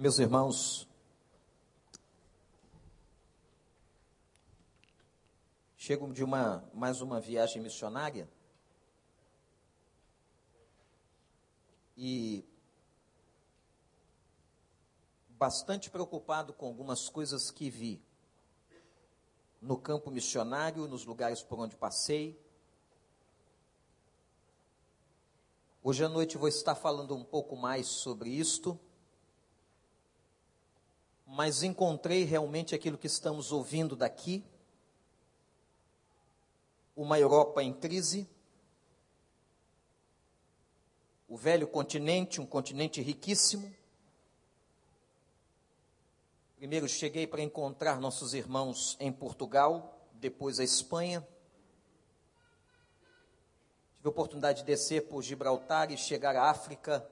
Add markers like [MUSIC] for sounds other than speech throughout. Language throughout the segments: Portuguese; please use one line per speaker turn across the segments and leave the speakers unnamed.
Meus irmãos, chego de uma mais uma viagem missionária e bastante preocupado com algumas coisas que vi no campo missionário, nos lugares por onde passei. Hoje à noite vou estar falando um pouco mais sobre isto mas encontrei realmente aquilo que estamos ouvindo daqui. Uma Europa em crise, o velho continente, um continente riquíssimo. Primeiro cheguei para encontrar nossos irmãos em Portugal, depois a Espanha. Tive a oportunidade de descer por Gibraltar e chegar à África,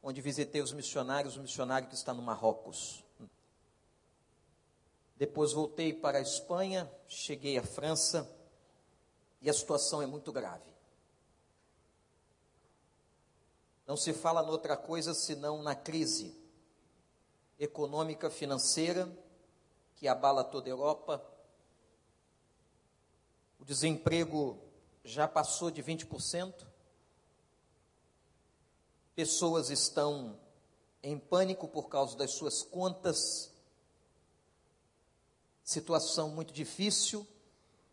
onde visitei os missionários, o missionário que está no Marrocos. Depois voltei para a Espanha, cheguei à França e a situação é muito grave. Não se fala noutra coisa senão na crise econômica, financeira, que abala toda a Europa. O desemprego já passou de 20%. Pessoas estão em pânico por causa das suas contas situação muito difícil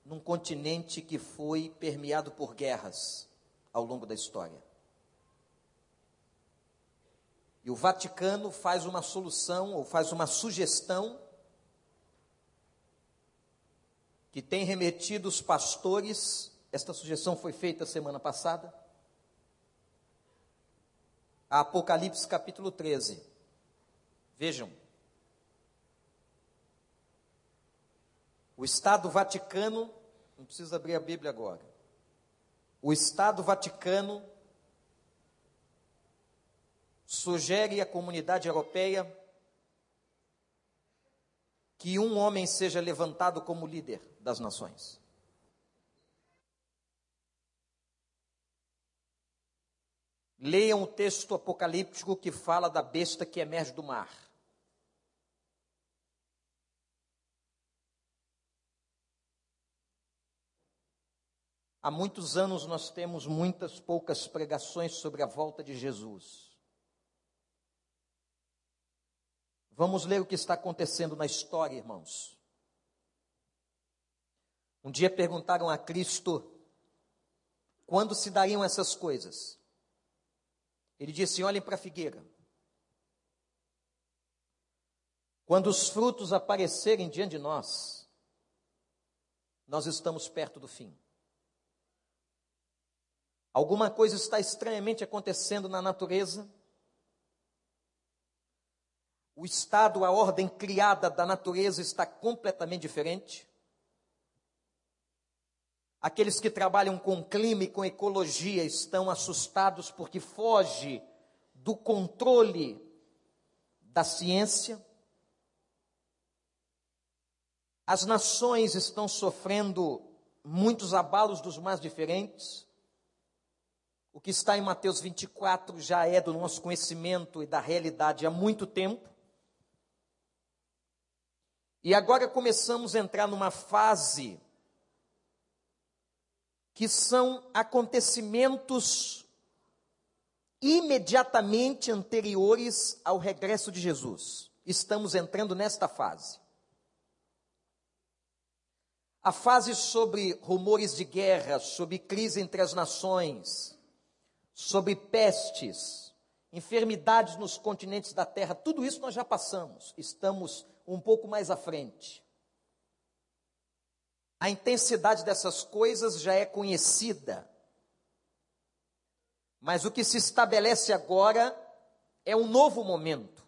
num continente que foi permeado por guerras ao longo da história. E o Vaticano faz uma solução ou faz uma sugestão que tem remetido os pastores. Esta sugestão foi feita semana passada. A Apocalipse capítulo 13. Vejam, O Estado Vaticano, não precisa abrir a Bíblia agora. O Estado Vaticano sugere à comunidade europeia que um homem seja levantado como líder das nações. Leiam o texto apocalíptico que fala da besta que emerge do mar. Há muitos anos nós temos muitas poucas pregações sobre a volta de Jesus. Vamos ler o que está acontecendo na história, irmãos. Um dia perguntaram a Cristo quando se dariam essas coisas. Ele disse: Olhem para a figueira. Quando os frutos aparecerem diante de nós, nós estamos perto do fim. Alguma coisa está estranhamente acontecendo na natureza. O estado, a ordem criada da natureza está completamente diferente. Aqueles que trabalham com clima e com ecologia estão assustados porque foge do controle da ciência. As nações estão sofrendo muitos abalos dos mais diferentes. O que está em Mateus 24 já é do nosso conhecimento e da realidade há muito tempo. E agora começamos a entrar numa fase que são acontecimentos imediatamente anteriores ao regresso de Jesus. Estamos entrando nesta fase. A fase sobre rumores de guerra, sobre crise entre as nações, sobre pestes, enfermidades nos continentes da terra, tudo isso nós já passamos, estamos um pouco mais à frente. A intensidade dessas coisas já é conhecida. Mas o que se estabelece agora é um novo momento.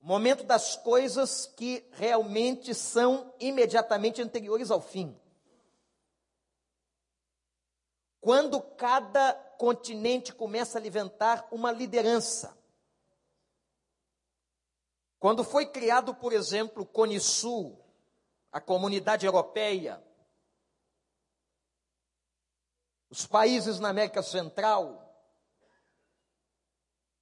O momento das coisas que realmente são imediatamente anteriores ao fim. Quando cada continente começa a alimentar uma liderança. Quando foi criado, por exemplo, o Cone Sul, a comunidade europeia, os países na América Central,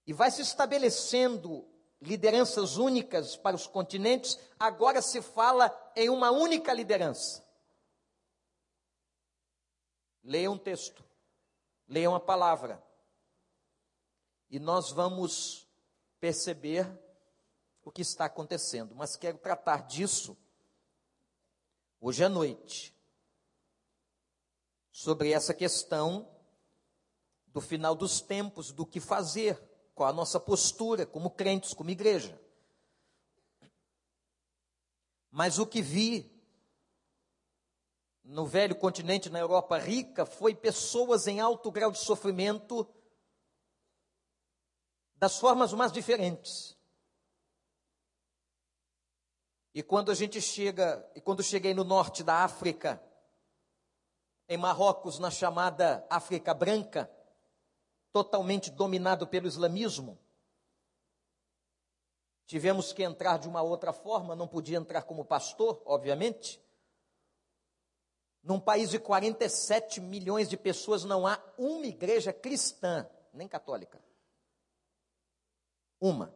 e vai se estabelecendo lideranças únicas para os continentes, agora se fala em uma única liderança. Leia um texto, leia uma palavra, e nós vamos perceber o que está acontecendo. Mas quero tratar disso hoje à noite, sobre essa questão do final dos tempos, do que fazer qual a nossa postura como crentes, como igreja. Mas o que vi no velho continente, na Europa rica, foi pessoas em alto grau de sofrimento das formas mais diferentes. E quando a gente chega, e quando cheguei no norte da África, em Marrocos, na chamada África Branca, totalmente dominado pelo islamismo. Tivemos que entrar de uma outra forma, não podia entrar como pastor, obviamente. Num país de 47 milhões de pessoas, não há uma igreja cristã, nem católica. Uma.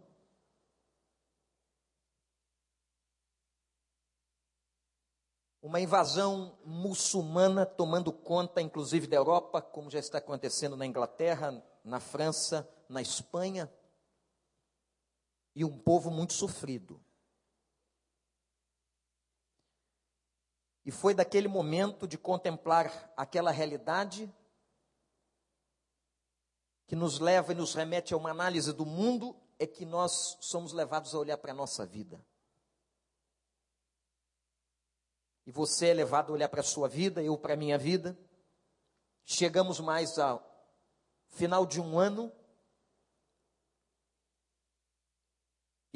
uma invasão muçulmana tomando conta, inclusive, da Europa, como já está acontecendo na Inglaterra, na França, na Espanha, e um povo muito sofrido. E foi daquele momento de contemplar aquela realidade que nos leva e nos remete a uma análise do mundo, é que nós somos levados a olhar para a nossa vida. e você é levado a olhar para a sua vida, eu para a minha vida. Chegamos mais ao final de um ano.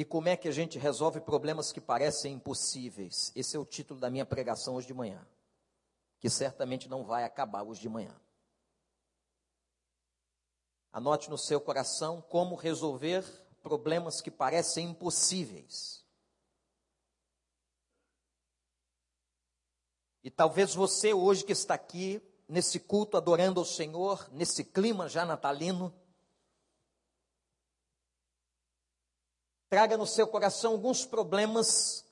E como é que a gente resolve problemas que parecem impossíveis? Esse é o título da minha pregação hoje de manhã, que certamente não vai acabar hoje de manhã. Anote no seu coração como resolver problemas que parecem impossíveis. E talvez você hoje que está aqui, nesse culto, adorando ao Senhor, nesse clima já natalino, traga no seu coração alguns problemas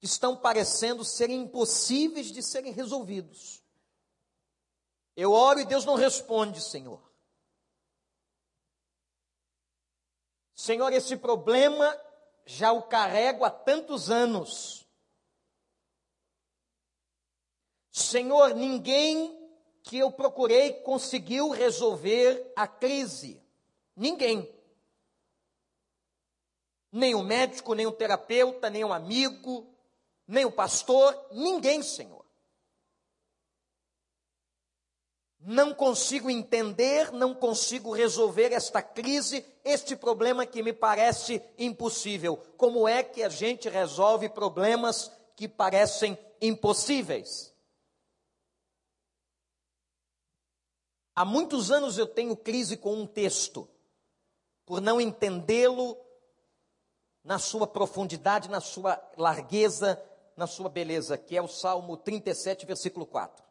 que estão parecendo serem impossíveis de serem resolvidos. Eu oro e Deus não responde, Senhor. Senhor, esse problema já o carrego há tantos anos. Senhor, ninguém que eu procurei conseguiu resolver a crise. Ninguém. Nem o médico, nem o terapeuta, nem o amigo, nem o pastor, ninguém, Senhor. Não consigo entender, não consigo resolver esta crise, este problema que me parece impossível. Como é que a gente resolve problemas que parecem impossíveis? Há muitos anos eu tenho crise com um texto, por não entendê-lo na sua profundidade, na sua largueza, na sua beleza, que é o Salmo 37, versículo 4.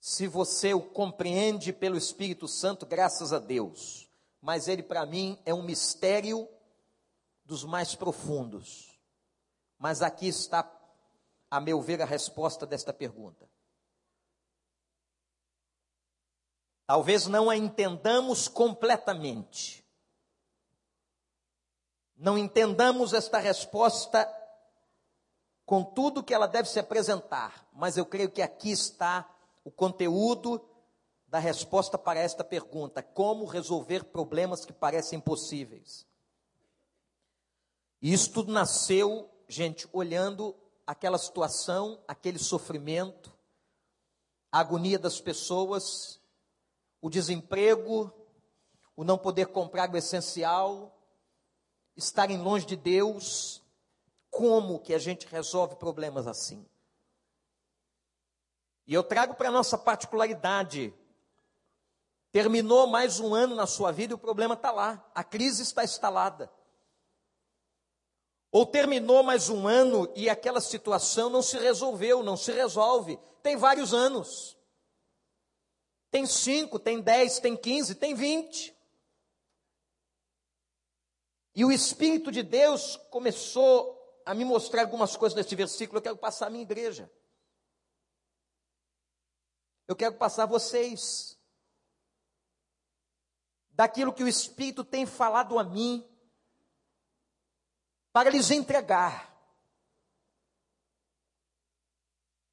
Se você o compreende pelo Espírito Santo, graças a Deus, mas ele para mim é um mistério dos mais profundos. Mas aqui está, a meu ver, a resposta desta pergunta. Talvez não a entendamos completamente. Não entendamos esta resposta com tudo que ela deve se apresentar, mas eu creio que aqui está o conteúdo da resposta para esta pergunta: como resolver problemas que parecem impossíveis? E isso tudo nasceu, gente, olhando aquela situação, aquele sofrimento, a agonia das pessoas o desemprego, o não poder comprar o essencial, estarem longe de Deus. Como que a gente resolve problemas assim? E eu trago para a nossa particularidade. Terminou mais um ano na sua vida e o problema está lá, a crise está instalada. Ou terminou mais um ano e aquela situação não se resolveu, não se resolve. Tem vários anos. Tem cinco, tem dez, tem quinze, tem vinte. E o Espírito de Deus começou a me mostrar algumas coisas nesse versículo. Eu quero passar a minha igreja. Eu quero passar vocês. Daquilo que o Espírito tem falado a mim. Para lhes entregar.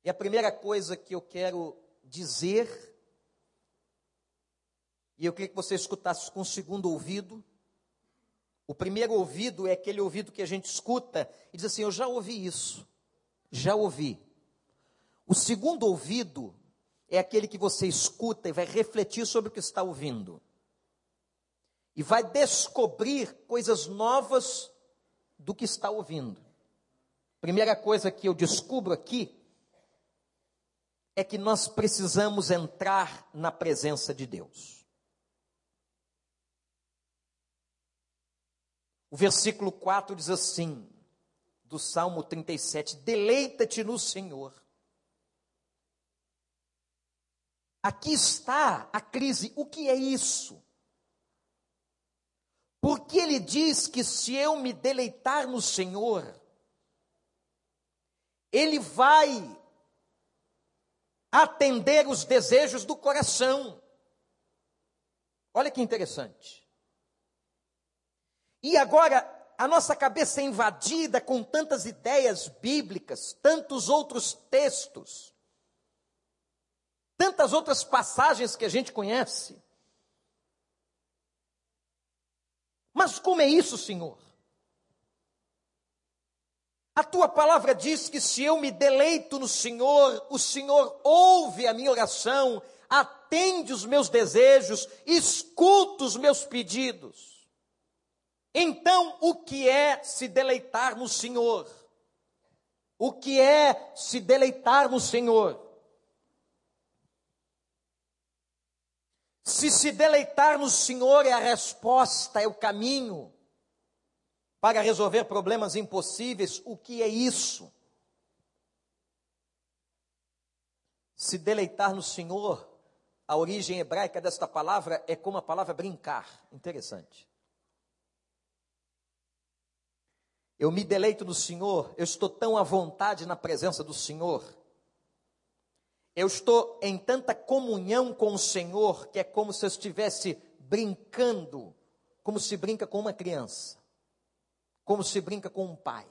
E a primeira coisa que eu quero dizer, e eu queria que você escutasse com o segundo ouvido, o primeiro ouvido é aquele ouvido que a gente escuta e diz assim: Eu já ouvi isso, já ouvi. O segundo ouvido é aquele que você escuta e vai refletir sobre o que está ouvindo. E vai descobrir coisas novas do que está ouvindo. Primeira coisa que eu descubro aqui é que nós precisamos entrar na presença de Deus. O versículo 4 diz assim, do Salmo 37: Deleita-te no Senhor. Aqui está a crise. O que é isso? Porque ele diz que se eu me deleitar no Senhor, ele vai atender os desejos do coração. Olha que interessante. E agora a nossa cabeça é invadida com tantas ideias bíblicas, tantos outros textos, tantas outras passagens que a gente conhece. Mas como é isso, Senhor? A tua palavra diz que se eu me deleito no Senhor, o Senhor ouve a minha oração, atende os meus desejos, escuta os meus pedidos. Então, o que é se deleitar no Senhor? O que é se deleitar no Senhor? Se se deleitar no Senhor é a resposta, é o caminho para resolver problemas impossíveis, o que é isso? Se deleitar no Senhor, a origem hebraica desta palavra é como a palavra brincar. Interessante. Eu me deleito no Senhor, eu estou tão à vontade na presença do Senhor. Eu estou em tanta comunhão com o Senhor que é como se eu estivesse brincando, como se brinca com uma criança, como se brinca com um pai.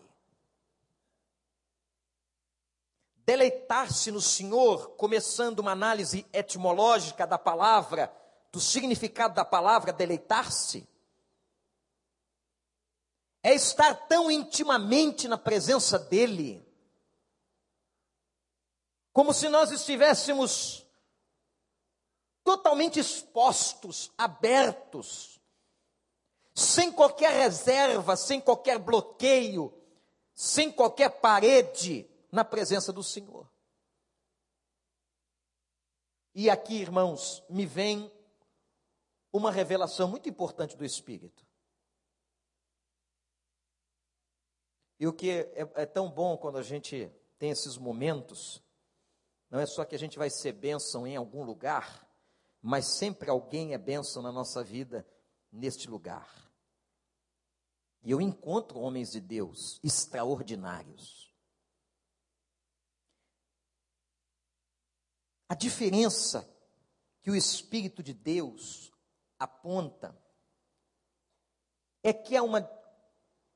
Deleitar-se no Senhor, começando uma análise etimológica da palavra, do significado da palavra deleitar-se, é estar tão intimamente na presença dEle, como se nós estivéssemos totalmente expostos, abertos, sem qualquer reserva, sem qualquer bloqueio, sem qualquer parede na presença do Senhor. E aqui, irmãos, me vem uma revelação muito importante do Espírito. E o que é, é, tão bom quando a gente tem esses momentos, não é só que a gente vai ser bênção em algum lugar, mas sempre alguém é bênção na nossa vida neste lugar. E eu encontro homens de Deus extraordinários. A diferença que o Espírito de Deus aponta é que há uma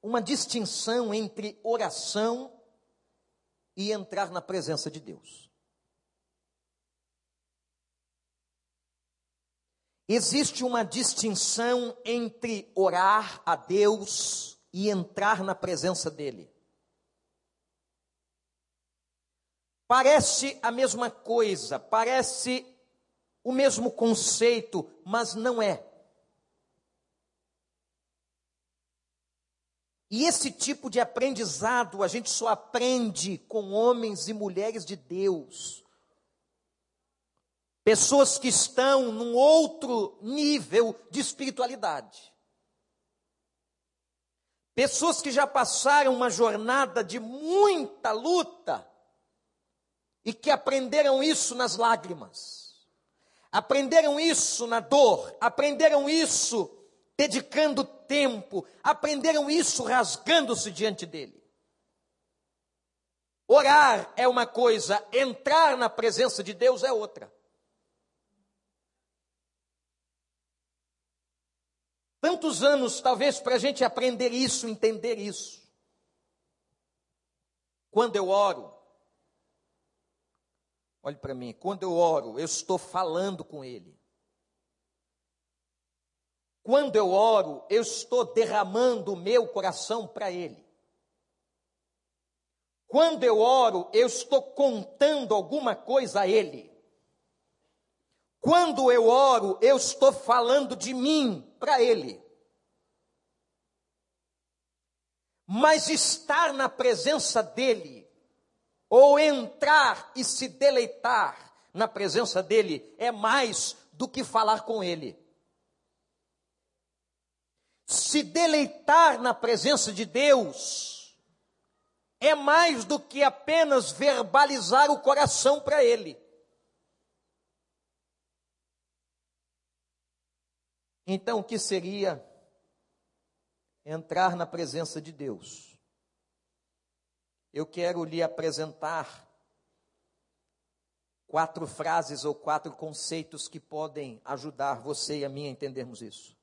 uma distinção entre oração e entrar na presença de Deus. Existe uma distinção entre orar a Deus e entrar na presença dEle. Parece a mesma coisa, parece o mesmo conceito, mas não é. E esse tipo de aprendizado a gente só aprende com homens e mulheres de Deus. Pessoas que estão num outro nível de espiritualidade. Pessoas que já passaram uma jornada de muita luta e que aprenderam isso nas lágrimas. Aprenderam isso na dor, aprenderam isso dedicando tempo, aprenderam isso rasgando-se diante dele. Orar é uma coisa, entrar na presença de Deus é outra. Tantos anos, talvez, para a gente aprender isso, entender isso. Quando eu oro, olhe para mim, quando eu oro, eu estou falando com Ele. Quando eu oro, eu estou derramando o meu coração para Ele. Quando eu oro, eu estou contando alguma coisa a Ele. Quando eu oro, eu estou falando de mim para Ele. Mas estar na presença dEle, ou entrar e se deleitar na presença dEle, é mais do que falar com Ele. Se deleitar na presença de Deus, é mais do que apenas verbalizar o coração para Ele. Então, o que seria entrar na presença de Deus? Eu quero lhe apresentar quatro frases ou quatro conceitos que podem ajudar você e a mim a entendermos isso.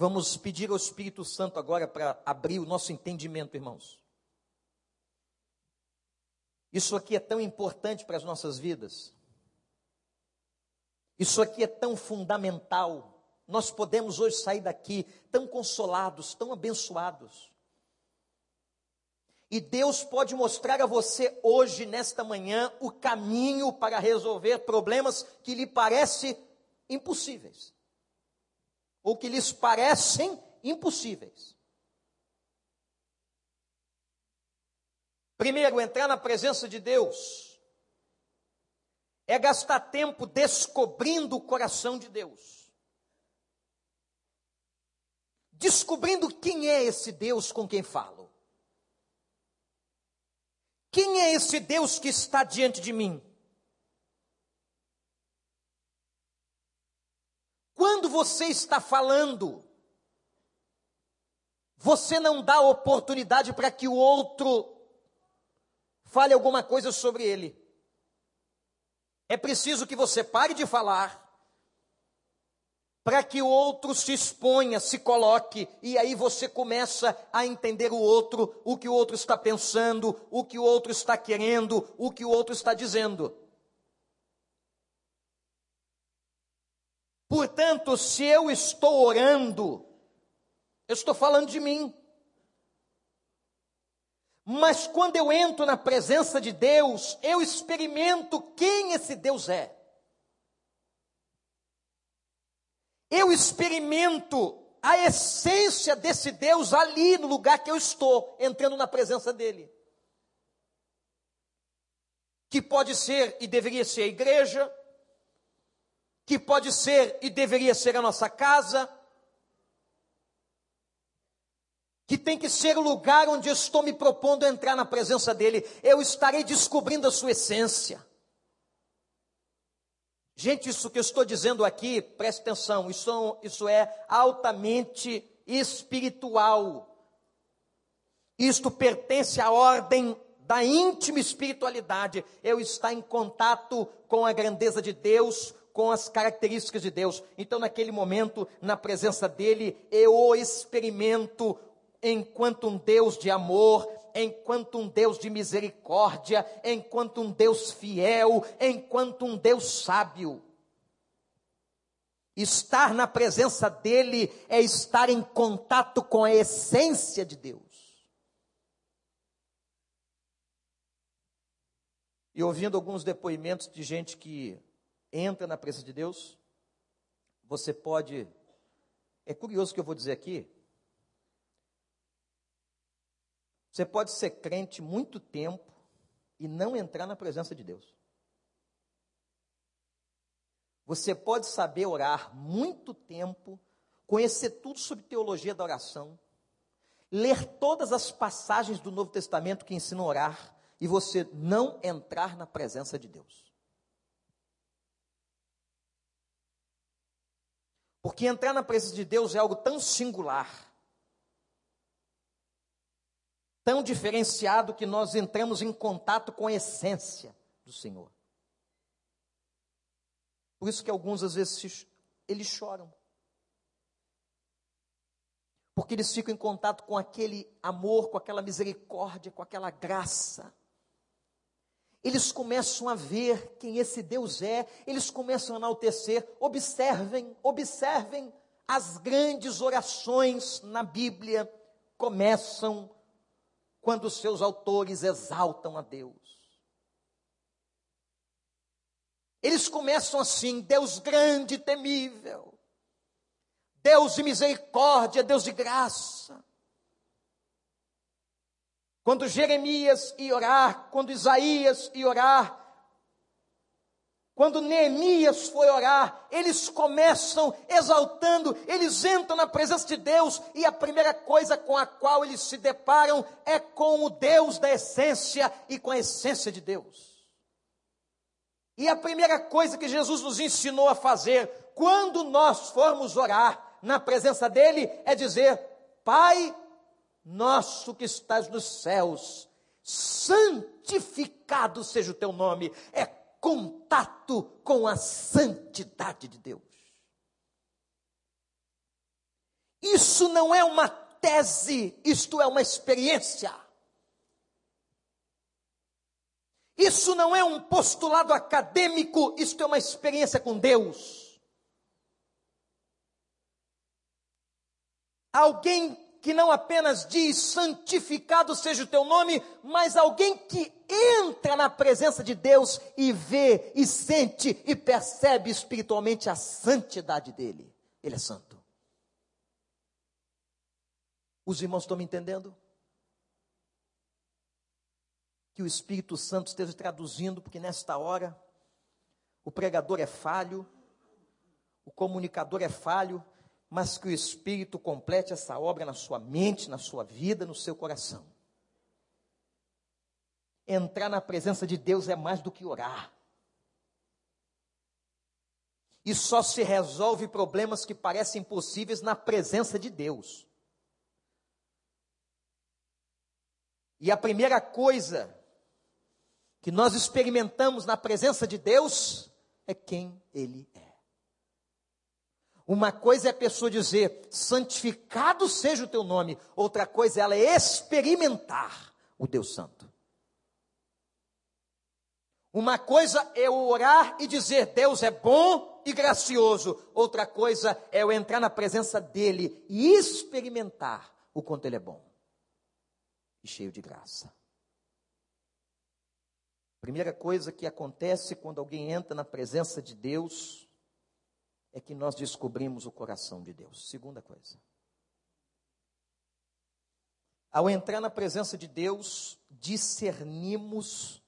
Vamos pedir ao Espírito Santo agora para abrir o nosso entendimento, irmãos. Isso aqui é tão importante para as nossas vidas. Isso aqui é tão fundamental. Nós podemos hoje sair daqui tão consolados, tão abençoados. E Deus pode mostrar a você hoje, nesta manhã, o caminho para resolver problemas que lhe parecem impossíveis. Ou que lhes parecem impossíveis. Primeiro, entrar na presença de Deus é gastar tempo descobrindo o coração de Deus. Descobrindo quem é esse Deus com quem falo. Quem é esse Deus que está diante de mim? Quando você está falando, você não dá oportunidade para que o outro fale alguma coisa sobre ele. É preciso que você pare de falar, para que o outro se exponha, se coloque, e aí você começa a entender o outro, o que o outro está pensando, o que o outro está querendo, o que o outro está dizendo. Portanto, se eu estou orando, eu estou falando de mim. Mas quando eu entro na presença de Deus, eu experimento quem esse Deus é. Eu experimento a essência desse Deus ali no lugar que eu estou, entrando na presença dele. Que pode ser e deveria ser a igreja, que pode ser e deveria ser a nossa casa, que tem que ser o lugar onde eu estou me propondo entrar na presença dele, eu estarei descobrindo a sua essência. Gente, isso que eu estou dizendo aqui, preste atenção, isso, isso é altamente espiritual. Isto pertence à ordem da íntima espiritualidade. Eu estar em contato com a grandeza de Deus, com as características de Deus. Então, naquele momento, na presença dele, eu o experimento enquanto um Deus de amor, enquanto um Deus de misericórdia, enquanto um Deus fiel, enquanto um Deus sábio. Estar na presença dEle é estar em contato com a essência de Deus. E ouvindo alguns depoimentos de gente que entra na presença de Deus, você pode. É curioso o que eu vou dizer aqui, Você pode ser crente muito tempo e não entrar na presença de Deus. Você pode saber orar muito tempo, conhecer tudo sobre teologia da oração, ler todas as passagens do Novo Testamento que ensinam a orar e você não entrar na presença de Deus. Porque entrar na presença de Deus é algo tão singular, tão diferenciado que nós entramos em contato com a essência do Senhor. Por isso que alguns às vezes eles choram. Porque eles ficam em contato com aquele amor, com aquela misericórdia, com aquela graça. Eles começam a ver quem esse Deus é, eles começam a enaltecer. Observem, observem, as grandes orações na Bíblia começam quando seus autores exaltam a Deus. Eles começam assim: Deus grande e temível, Deus de misericórdia, Deus de graça. Quando Jeremias ia orar, quando Isaías ia orar, quando Neemias foi orar, eles começam exaltando, eles entram na presença de Deus e a primeira coisa com a qual eles se deparam é com o Deus da essência e com a essência de Deus. E a primeira coisa que Jesus nos ensinou a fazer quando nós formos orar na presença dele é dizer: Pai nosso que estás nos céus, santificado seja o teu nome. É contato com a santidade de Deus. Isso não é uma tese, isto é uma experiência. Isso não é um postulado acadêmico, isto é uma experiência com Deus. Alguém que não apenas diz santificado seja o teu nome, mas alguém que entra na presença de Deus e vê e sente e percebe espiritualmente a santidade dele. Ele é santo. Os irmãos estão me entendendo? que o Espírito Santo esteja traduzindo, porque nesta hora o pregador é falho, o comunicador é falho, mas que o Espírito complete essa obra na sua mente, na sua vida, no seu coração. Entrar na presença de Deus é mais do que orar. E só se resolve problemas que parecem impossíveis na presença de Deus. E a primeira coisa que nós experimentamos na presença de Deus é quem Ele é. Uma coisa é a pessoa dizer, santificado seja o teu nome, outra coisa é ela experimentar o Deus Santo. Uma coisa é eu orar e dizer, Deus é bom e gracioso, outra coisa é eu entrar na presença dEle e experimentar o quanto Ele é bom e cheio de graça. Primeira coisa que acontece quando alguém entra na presença de Deus é que nós descobrimos o coração de Deus. Segunda coisa. Ao entrar na presença de Deus, discernimos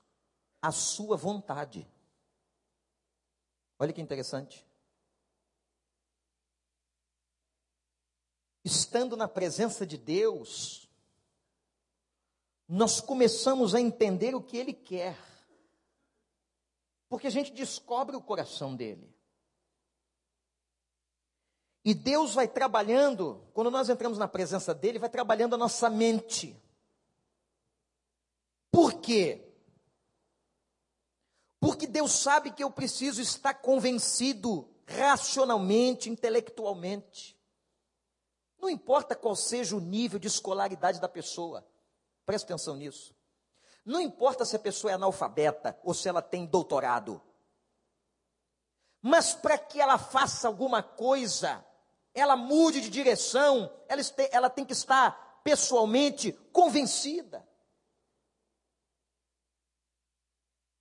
a sua vontade. Olha que interessante. Estando na presença de Deus, nós começamos a entender o que Ele quer porque a gente descobre o coração dele. E Deus vai trabalhando, quando nós entramos na presença dele, vai trabalhando a nossa mente. Por quê? Porque Deus sabe que eu preciso estar convencido racionalmente, intelectualmente. Não importa qual seja o nível de escolaridade da pessoa, preste atenção nisso. Não importa se a pessoa é analfabeta ou se ela tem doutorado. Mas para que ela faça alguma coisa, ela mude de direção, ela, este, ela tem que estar pessoalmente convencida.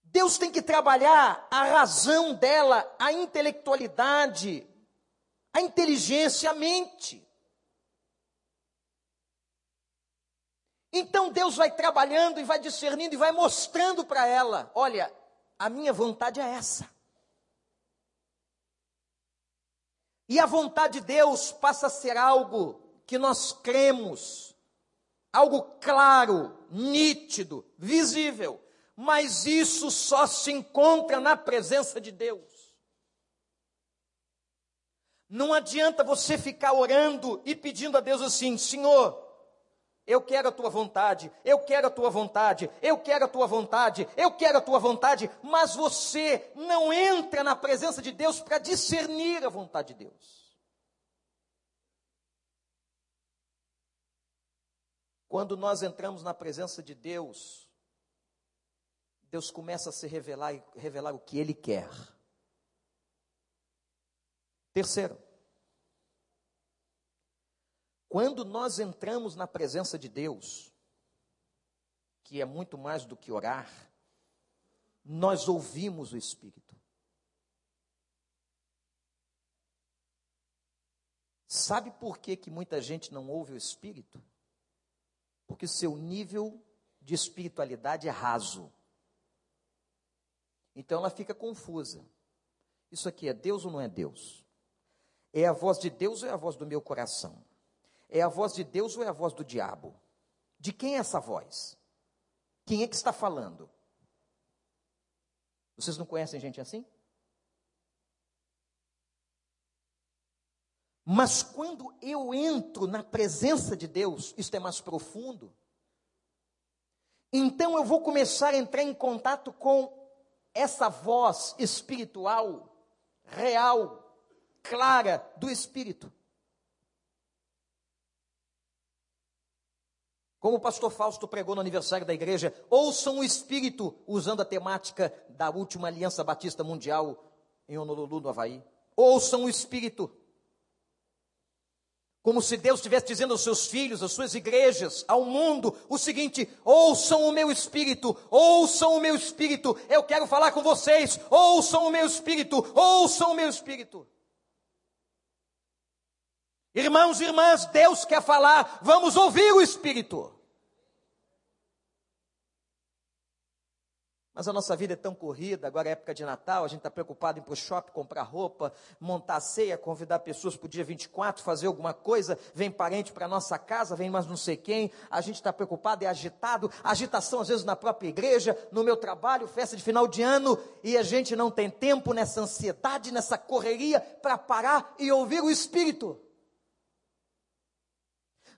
Deus tem que trabalhar a razão dela, a intelectualidade, a inteligência, a mente. Então Deus vai trabalhando e vai discernindo e vai mostrando para ela: olha, a minha vontade é essa. E a vontade de Deus passa a ser algo que nós cremos, algo claro, nítido, visível, mas isso só se encontra na presença de Deus. Não adianta você ficar orando e pedindo a Deus assim: Senhor, eu quero a tua vontade, eu quero a tua vontade, eu quero a tua vontade, eu quero a tua vontade, mas você não entra na presença de Deus para discernir a vontade de Deus. Quando nós entramos na presença de Deus, Deus começa a se revelar e revelar o que Ele quer. Terceiro, quando nós entramos na presença de Deus, que é muito mais do que orar, nós ouvimos o Espírito. Sabe por que, que muita gente não ouve o Espírito? Porque seu nível de espiritualidade é raso. Então ela fica confusa. Isso aqui é Deus ou não é Deus? É a voz de Deus ou é a voz do meu coração? É a voz de Deus ou é a voz do diabo? De quem é essa voz? Quem é que está falando? Vocês não conhecem gente assim? Mas quando eu entro na presença de Deus, isto é mais profundo, então eu vou começar a entrar em contato com essa voz espiritual, real, clara do Espírito. Como o pastor Fausto pregou no aniversário da igreja, ouçam o Espírito, usando a temática da última Aliança Batista Mundial em Honolulu, no Havaí. Ouçam o Espírito. Como se Deus estivesse dizendo aos seus filhos, às suas igrejas, ao mundo, o seguinte: ouçam o meu espírito, ouçam o meu espírito, eu quero falar com vocês, ouçam o meu espírito, ouçam o meu espírito. Irmãos e irmãs, Deus quer falar, vamos ouvir o Espírito. Mas a nossa vida é tão corrida, agora é época de Natal, a gente está preocupado em ir para o shopping, comprar roupa, montar ceia, convidar pessoas para o dia 24, fazer alguma coisa, vem parente para a nossa casa, vem mais não sei quem, a gente está preocupado, é agitado, agitação às vezes na própria igreja, no meu trabalho, festa de final de ano, e a gente não tem tempo nessa ansiedade, nessa correria, para parar e ouvir o Espírito.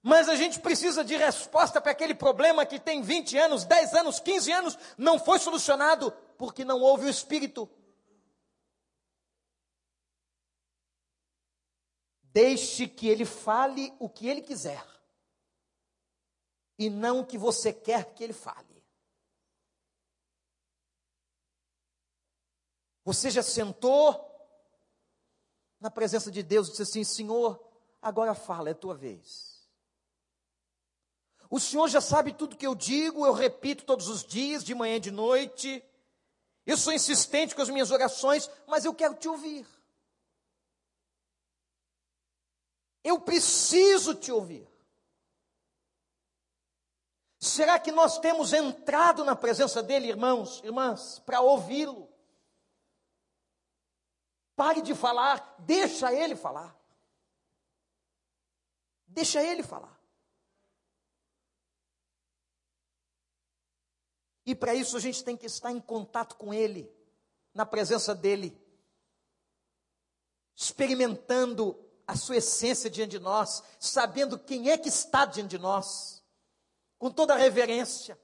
Mas a gente precisa de resposta para aquele problema que tem 20 anos, 10 anos, 15 anos, não foi solucionado porque não houve o Espírito. Deixe que ele fale o que ele quiser, e não o que você quer que ele fale. Você já sentou na presença de Deus e disse assim: Senhor, agora fala, é tua vez. O Senhor já sabe tudo que eu digo, eu repito todos os dias, de manhã e de noite. Eu sou insistente com as minhas orações, mas eu quero te ouvir. Eu preciso te ouvir. Será que nós temos entrado na presença dele, irmãos, irmãs, para ouvi-lo? Pare de falar, deixa ele falar. Deixa ele falar. E para isso a gente tem que estar em contato com Ele, na presença dEle, experimentando a sua essência diante de nós, sabendo quem é que está diante de nós, com toda a reverência,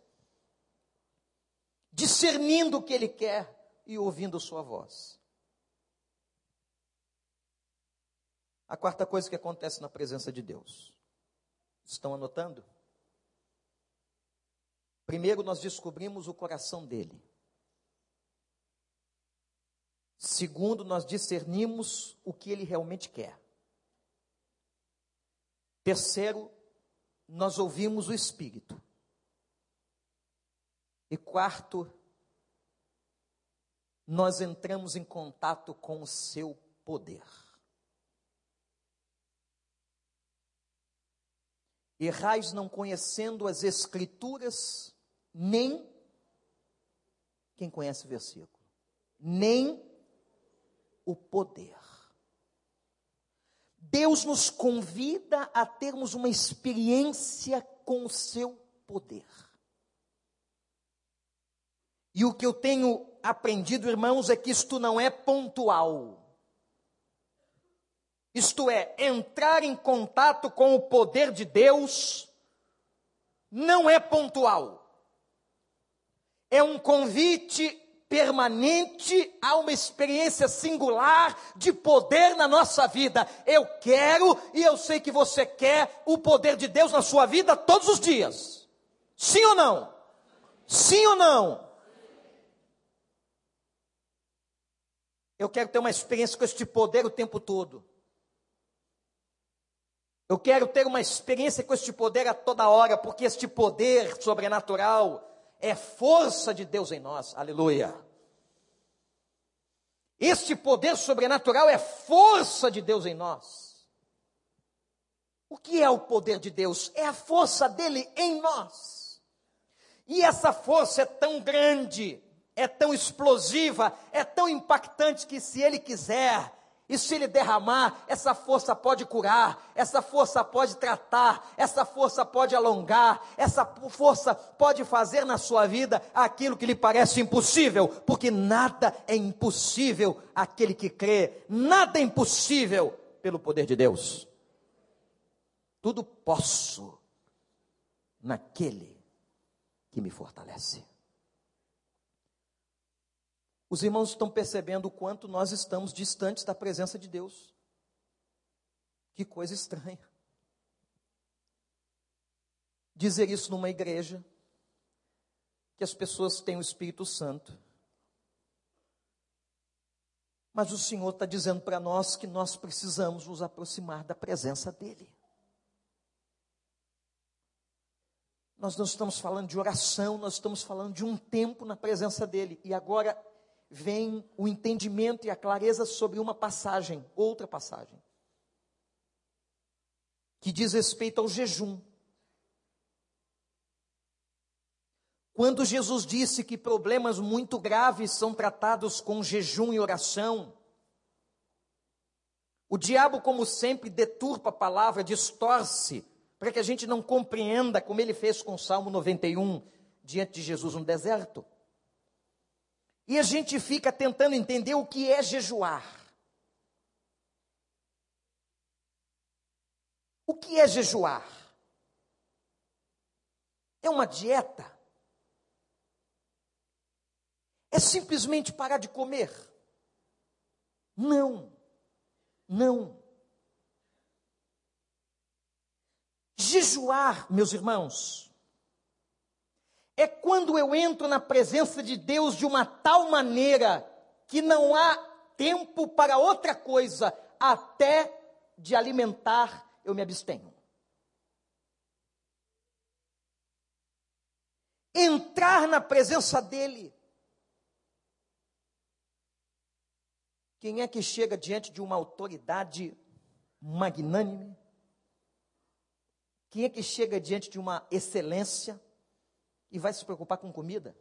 discernindo o que Ele quer e ouvindo Sua voz. A quarta coisa que acontece na presença de Deus. Estão anotando? Primeiro, nós descobrimos o coração dele. Segundo, nós discernimos o que ele realmente quer. Terceiro, nós ouvimos o Espírito. E quarto, nós entramos em contato com o seu poder. Errais não conhecendo as Escrituras, nem quem conhece o versículo, nem o poder. Deus nos convida a termos uma experiência com o seu poder. E o que eu tenho aprendido, irmãos, é que isto não é pontual. isto é, entrar em contato com o poder de Deus, não é pontual. É um convite permanente a uma experiência singular de poder na nossa vida. Eu quero e eu sei que você quer o poder de Deus na sua vida todos os dias. Sim ou não? Sim ou não? Eu quero ter uma experiência com este poder o tempo todo. Eu quero ter uma experiência com este poder a toda hora, porque este poder sobrenatural é força de Deus em nós. Aleluia. Este poder sobrenatural é força de Deus em nós. O que é o poder de Deus? É a força dele em nós. E essa força é tão grande, é tão explosiva, é tão impactante que se ele quiser, e se ele derramar, essa força pode curar, essa força pode tratar, essa força pode alongar, essa força pode fazer na sua vida aquilo que lhe parece impossível, porque nada é impossível aquele que crê, nada é impossível pelo poder de Deus. Tudo posso naquele que me fortalece. Os irmãos estão percebendo o quanto nós estamos distantes da presença de Deus. Que coisa estranha. Dizer isso numa igreja, que as pessoas têm o Espírito Santo. Mas o Senhor está dizendo para nós que nós precisamos nos aproximar da presença dEle. Nós não estamos falando de oração, nós estamos falando de um tempo na presença dEle. E agora vem o entendimento e a clareza sobre uma passagem, outra passagem, que diz respeito ao jejum. Quando Jesus disse que problemas muito graves são tratados com jejum e oração, o diabo, como sempre, deturpa a palavra, distorce, para que a gente não compreenda, como ele fez com o Salmo 91, diante de Jesus no deserto. E a gente fica tentando entender o que é jejuar. O que é jejuar? É uma dieta? É simplesmente parar de comer? Não, não. Jejuar, meus irmãos, é quando eu entro na presença de Deus de uma tal maneira que não há tempo para outra coisa, até de alimentar eu me abstenho. Entrar na presença dEle. Quem é que chega diante de uma autoridade magnânime? Quem é que chega diante de uma excelência? E vai se preocupar com comida?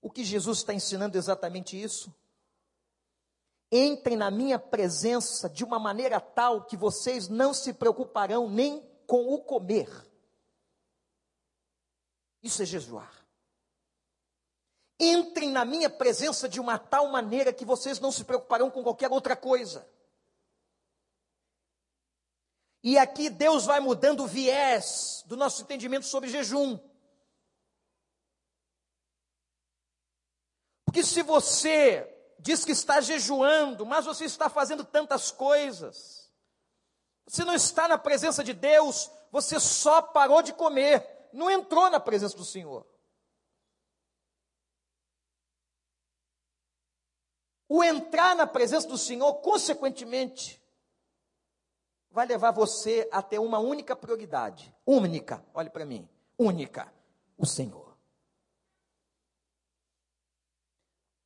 O que Jesus está ensinando é exatamente isso. Entrem na minha presença de uma maneira tal que vocês não se preocuparão nem com o comer. Isso é jejuar. Entrem na minha presença de uma tal maneira que vocês não se preocuparão com qualquer outra coisa. E aqui Deus vai mudando o viés do nosso entendimento sobre jejum. Porque se você diz que está jejuando, mas você está fazendo tantas coisas, você não está na presença de Deus, você só parou de comer, não entrou na presença do Senhor. O entrar na presença do Senhor, consequentemente, vai levar você a ter uma única prioridade. Única, olhe para mim. Única. O Senhor.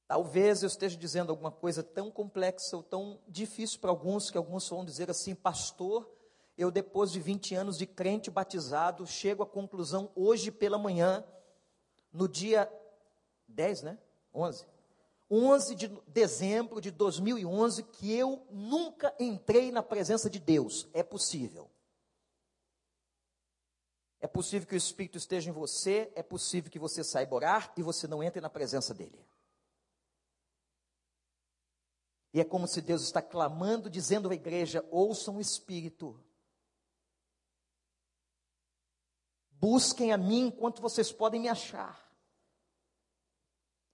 Talvez eu esteja dizendo alguma coisa tão complexa ou tão difícil para alguns, que alguns vão dizer assim, pastor, eu depois de 20 anos de crente batizado, chego à conclusão hoje pela manhã, no dia 10, né? 11. 11 de dezembro de 2011 que eu nunca entrei na presença de Deus. É possível. É possível que o Espírito esteja em você, é possível que você saiba orar e você não entre na presença dele. E é como se Deus está clamando, dizendo à igreja: ouçam o Espírito. Busquem a mim enquanto vocês podem me achar.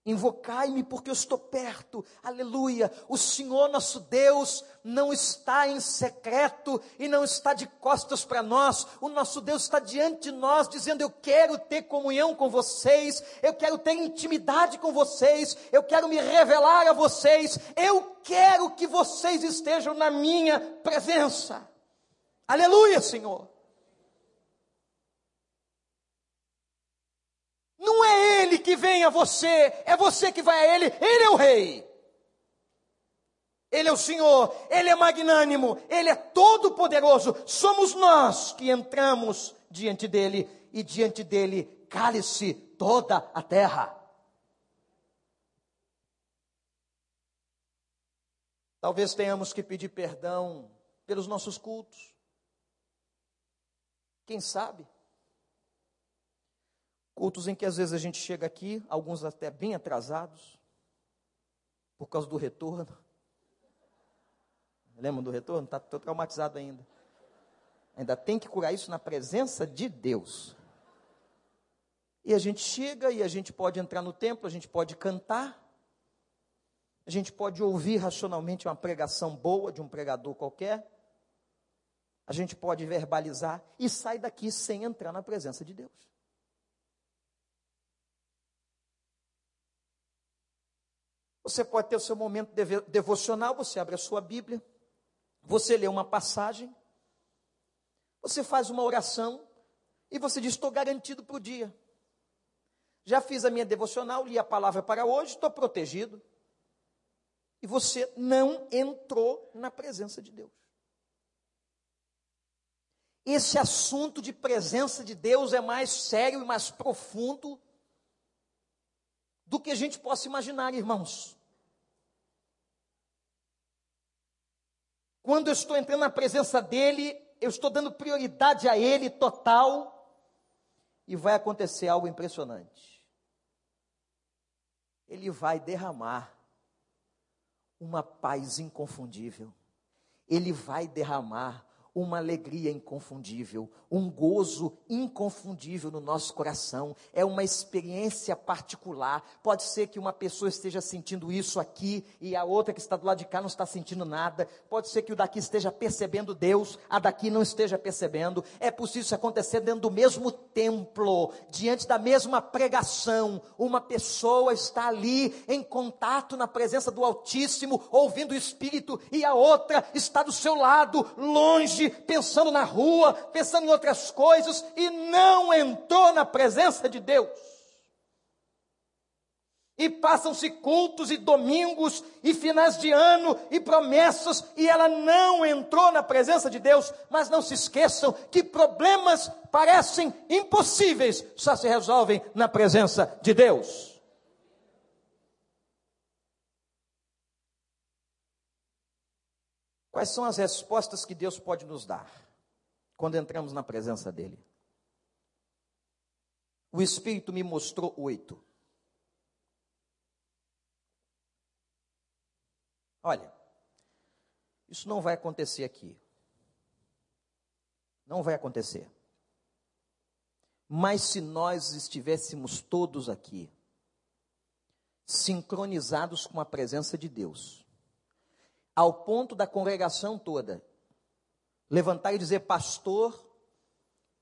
Invocai-me porque eu estou perto, aleluia. O Senhor nosso Deus não está em secreto e não está de costas para nós. O nosso Deus está diante de nós, dizendo: Eu quero ter comunhão com vocês, eu quero ter intimidade com vocês, eu quero me revelar a vocês, eu quero que vocês estejam na minha presença. Aleluia, Senhor. Não é ele que vem a você, é você que vai a ele. Ele é o rei. Ele é o Senhor, Ele é magnânimo, Ele é todo-poderoso. Somos nós que entramos diante dEle e diante dEle cale-se toda a terra. Talvez tenhamos que pedir perdão pelos nossos cultos. Quem sabe? Cultos em que às vezes a gente chega aqui, alguns até bem atrasados, por causa do retorno. Lembram do retorno? Está traumatizado ainda. Ainda tem que curar isso na presença de Deus. E a gente chega e a gente pode entrar no templo, a gente pode cantar, a gente pode ouvir racionalmente uma pregação boa de um pregador qualquer, a gente pode verbalizar e sai daqui sem entrar na presença de Deus. Você pode ter o seu momento devocional, você abre a sua Bíblia, você lê uma passagem, você faz uma oração e você diz: Estou garantido para o dia. Já fiz a minha devocional, li a palavra para hoje, estou protegido. E você não entrou na presença de Deus. Esse assunto de presença de Deus é mais sério e mais profundo do que a gente possa imaginar, irmãos. Quando eu estou entrando na presença dele, eu estou dando prioridade a ele total, e vai acontecer algo impressionante. Ele vai derramar uma paz inconfundível. Ele vai derramar uma alegria inconfundível, um gozo inconfundível no nosso coração. É uma experiência particular. Pode ser que uma pessoa esteja sentindo isso aqui e a outra que está do lado de cá não está sentindo nada. Pode ser que o daqui esteja percebendo Deus, a daqui não esteja percebendo. É possível isso acontecer dentro do mesmo templo, diante da mesma pregação. Uma pessoa está ali em contato na presença do Altíssimo, ouvindo o Espírito, e a outra está do seu lado, longe pensando na rua, pensando em outras coisas, e não entrou na presença de Deus. E passam-se cultos e domingos e finais de ano e promessas, e ela não entrou na presença de Deus. Mas não se esqueçam que problemas parecem impossíveis, só se resolvem na presença de Deus. Quais são as respostas que Deus pode nos dar quando entramos na presença dEle? O Espírito me mostrou oito. Olha, isso não vai acontecer aqui. Não vai acontecer. Mas se nós estivéssemos todos aqui, sincronizados com a presença de Deus, ao ponto da congregação toda levantar e dizer: Pastor,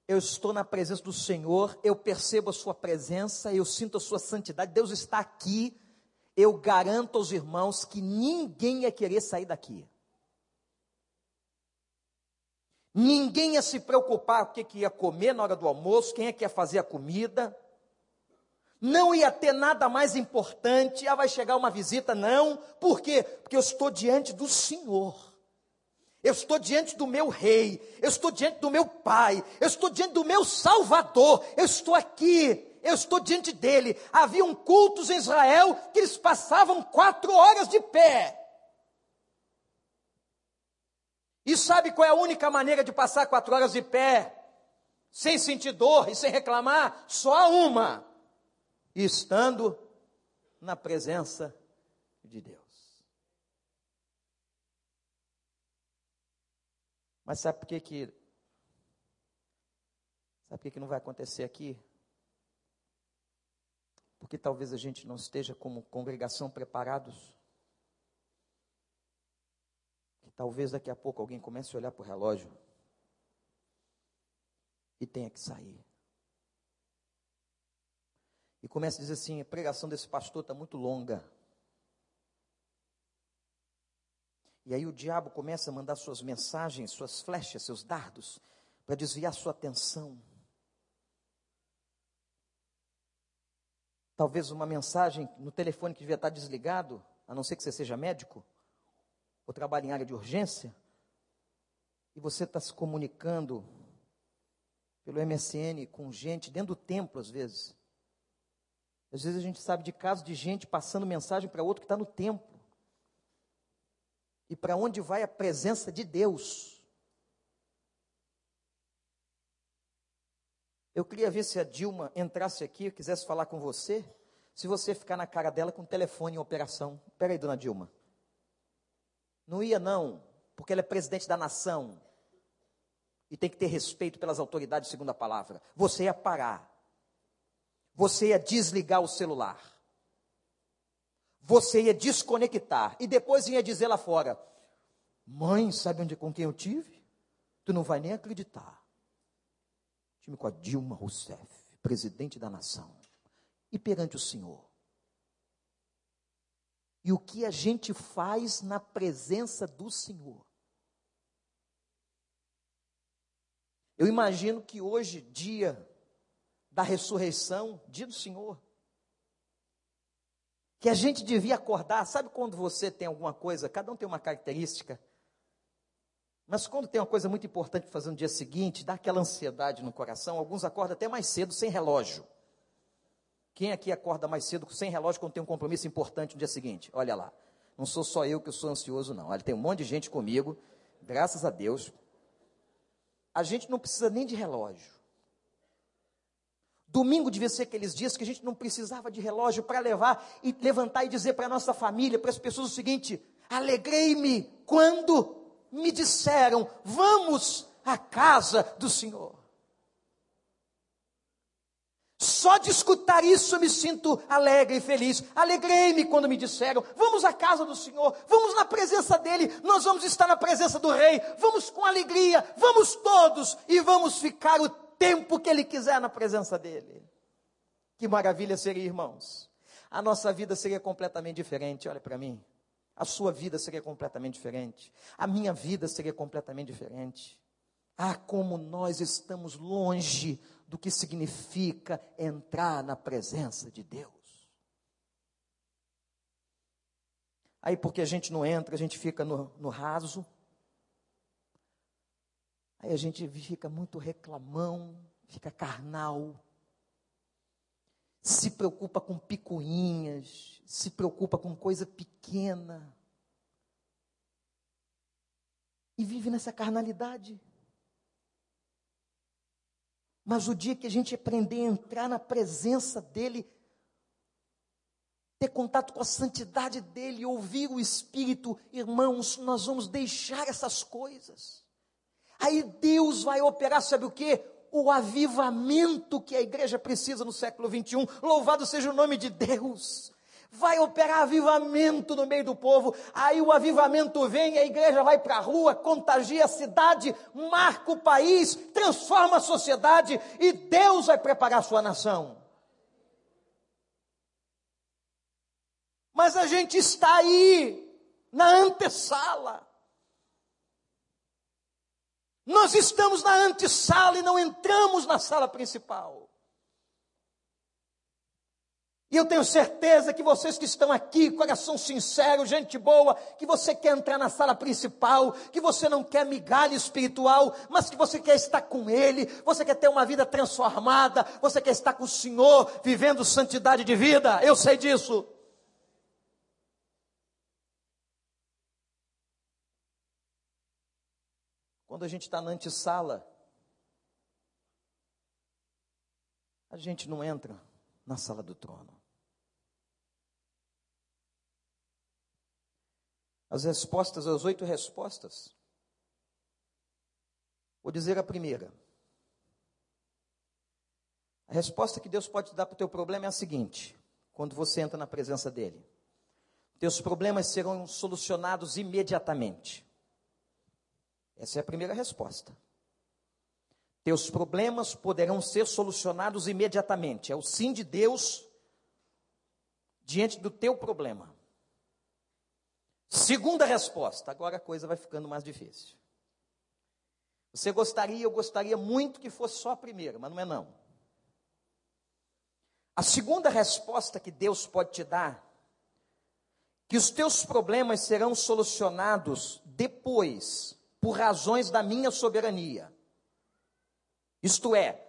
eu estou na presença do Senhor, eu percebo a Sua presença, eu sinto a Sua santidade, Deus está aqui. Eu garanto aos irmãos que ninguém ia querer sair daqui. Ninguém ia se preocupar o que, que ia comer na hora do almoço, quem é que ia fazer a comida não ia ter nada mais importante, ah, vai chegar uma visita, não. Por quê? Porque eu estou diante do Senhor. Eu estou diante do meu rei, eu estou diante do meu pai, eu estou diante do meu salvador, eu estou aqui, eu estou diante dele. Havia um cultos em Israel que eles passavam quatro horas de pé. E sabe qual é a única maneira de passar quatro horas de pé? Sem sentir dor e sem reclamar? Só uma estando na presença de Deus. Mas sabe por que que sabe por que que não vai acontecer aqui? Porque talvez a gente não esteja como congregação preparados. Que talvez daqui a pouco alguém comece a olhar para o relógio e tenha que sair. E comece a dizer assim: a pregação desse pastor está muito longa. E aí o diabo começa a mandar suas mensagens, suas flechas, seus dardos, para desviar sua atenção. Talvez uma mensagem no telefone que devia estar desligado, a não ser que você seja médico, ou trabalhe em área de urgência, e você está se comunicando pelo MSN com gente dentro do templo, às vezes. Às vezes a gente sabe de casos de gente passando mensagem para outro que está no templo e para onde vai a presença de Deus. Eu queria ver se a Dilma entrasse aqui e quisesse falar com você, se você ficar na cara dela com o telefone em operação. Espera aí, dona Dilma. Não ia não, porque ela é presidente da nação. E tem que ter respeito pelas autoridades, segundo a palavra. Você ia parar. Você ia desligar o celular você ia desconectar e depois ia dizer lá fora: Mãe, sabe onde com quem eu tive? Tu não vai nem acreditar. Tive com a Dilma Rousseff, presidente da nação, e perante o Senhor. E o que a gente faz na presença do Senhor? Eu imagino que hoje, dia da ressurreição, dia do Senhor, que a gente devia acordar. Sabe quando você tem alguma coisa, cada um tem uma característica, mas quando tem uma coisa muito importante para fazer no dia seguinte, dá aquela ansiedade no coração. Alguns acordam até mais cedo, sem relógio. Quem aqui acorda mais cedo, sem relógio, quando tem um compromisso importante no dia seguinte? Olha lá. Não sou só eu que sou ansioso, não. Olha, tem um monte de gente comigo, graças a Deus. A gente não precisa nem de relógio. Domingo devia ser aqueles dias que a gente não precisava de relógio para levar e levantar e dizer para a nossa família, para as pessoas o seguinte: alegrei-me quando me disseram, vamos à casa do Senhor. Só de escutar isso eu me sinto alegre e feliz. Alegrei-me quando me disseram: vamos à casa do Senhor, vamos na presença dEle, nós vamos estar na presença do Rei, vamos com alegria, vamos todos e vamos ficar o tempo que Ele quiser na presença dEle. Que maravilha seria, irmãos. A nossa vida seria completamente diferente, olha para mim. A sua vida seria completamente diferente. A minha vida seria completamente diferente. Ah, como nós estamos longe do que significa entrar na presença de Deus. Aí, porque a gente não entra, a gente fica no, no raso, Aí a gente fica muito reclamão, fica carnal, se preocupa com picuinhas, se preocupa com coisa pequena. E vive nessa carnalidade. Mas o dia que a gente aprender a entrar na presença dEle, ter contato com a santidade dEle, ouvir o Espírito, irmãos, nós vamos deixar essas coisas. Aí Deus vai operar, sabe o que? O avivamento que a igreja precisa no século 21. Louvado seja o nome de Deus. Vai operar avivamento no meio do povo. Aí o avivamento vem, a igreja vai para a rua, contagia a cidade, marca o país, transforma a sociedade e Deus vai preparar a sua nação. Mas a gente está aí, na antessala. Nós estamos na antessala e não entramos na sala principal. E eu tenho certeza que vocês que estão aqui, coração sincero, gente boa, que você quer entrar na sala principal, que você não quer migalha espiritual, mas que você quer estar com Ele, você quer ter uma vida transformada, você quer estar com o Senhor, vivendo santidade de vida. Eu sei disso. Quando a gente está na antessala, a gente não entra na sala do trono. As respostas, as oito respostas, Vou dizer a primeira. A resposta que Deus pode dar para o teu problema é a seguinte: quando você entra na presença dEle, teus problemas serão solucionados imediatamente. Essa é a primeira resposta. Teus problemas poderão ser solucionados imediatamente. É o sim de Deus diante do teu problema. Segunda resposta, agora a coisa vai ficando mais difícil. Você gostaria, eu gostaria muito que fosse só a primeira, mas não é não. A segunda resposta que Deus pode te dar, que os teus problemas serão solucionados depois, por razões da minha soberania. Isto é,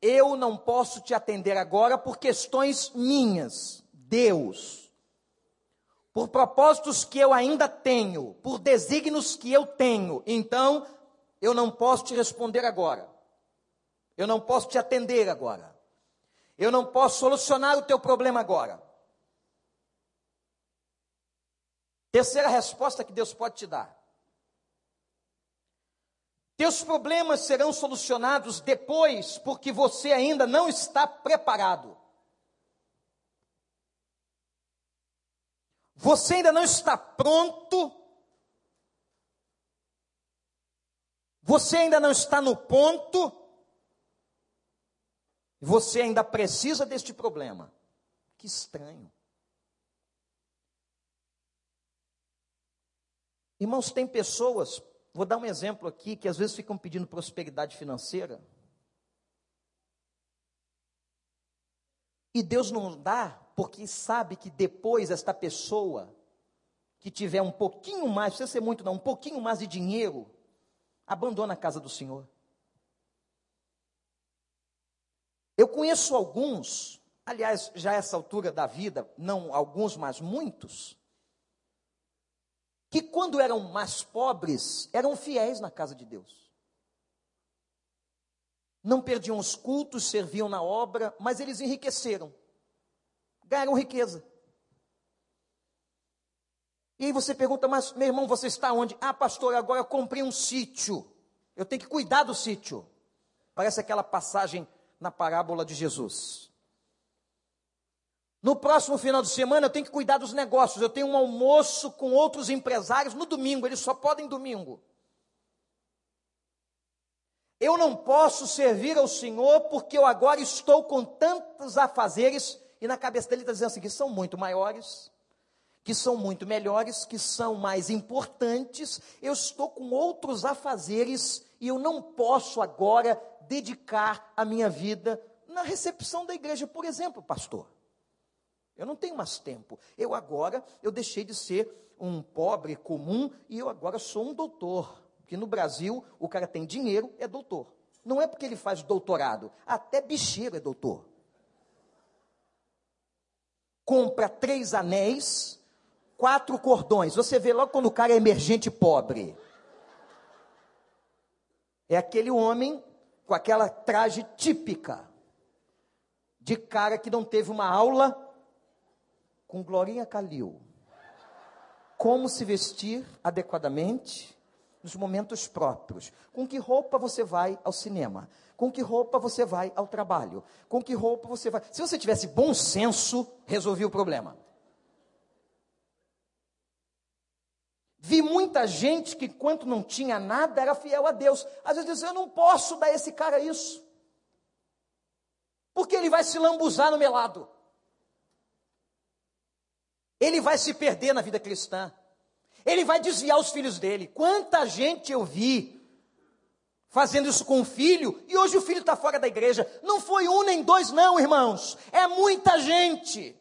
eu não posso te atender agora por questões minhas, Deus. Por propósitos que eu ainda tenho, por desígnios que eu tenho. Então, eu não posso te responder agora. Eu não posso te atender agora. Eu não posso solucionar o teu problema agora. Terceira resposta que Deus pode te dar. Teus problemas serão solucionados depois, porque você ainda não está preparado. Você ainda não está pronto Você ainda não está no ponto, você ainda precisa deste problema. Que estranho. Irmãos, tem pessoas, vou dar um exemplo aqui, que às vezes ficam pedindo prosperidade financeira. E Deus não dá, porque sabe que depois esta pessoa que tiver um pouquinho mais, não precisa ser muito não, um pouquinho mais de dinheiro, abandona a casa do Senhor. Eu conheço alguns, aliás, já a essa altura da vida, não alguns, mas muitos, que quando eram mais pobres, eram fiéis na casa de Deus. Não perdiam os cultos, serviam na obra, mas eles enriqueceram, ganharam riqueza. E aí você pergunta, mas meu irmão, você está onde? Ah, pastor, agora eu comprei um sítio. Eu tenho que cuidar do sítio. Parece aquela passagem na parábola de Jesus. No próximo final de semana eu tenho que cuidar dos negócios. Eu tenho um almoço com outros empresários no domingo, eles só podem domingo. Eu não posso servir ao Senhor porque eu agora estou com tantos afazeres e na cabeça dele está dizendo assim: que são muito maiores, que são muito melhores, que são mais importantes, eu estou com outros afazeres e eu não posso agora dedicar a minha vida na recepção da igreja, por exemplo, pastor. Eu não tenho mais tempo. Eu agora, eu deixei de ser um pobre comum e eu agora sou um doutor. Porque no Brasil, o cara tem dinheiro, é doutor. Não é porque ele faz doutorado, até bicheiro é doutor. Compra três anéis, quatro cordões. Você vê logo quando o cara é emergente pobre. É aquele homem com aquela traje típica de cara que não teve uma aula com Glorinha Calil. Como se vestir adequadamente nos momentos próprios. Com que roupa você vai ao cinema? Com que roupa você vai ao trabalho? Com que roupa você vai. Se você tivesse bom senso, resolvia o problema. Vi muita gente que, enquanto não tinha nada, era fiel a Deus. Às vezes eu não posso dar esse cara isso. Porque ele vai se lambuzar no melado. Ele vai se perder na vida cristã. Ele vai desviar os filhos dele. Quanta gente eu vi fazendo isso com o filho, e hoje o filho está fora da igreja. Não foi um nem dois, não, irmãos. É muita gente.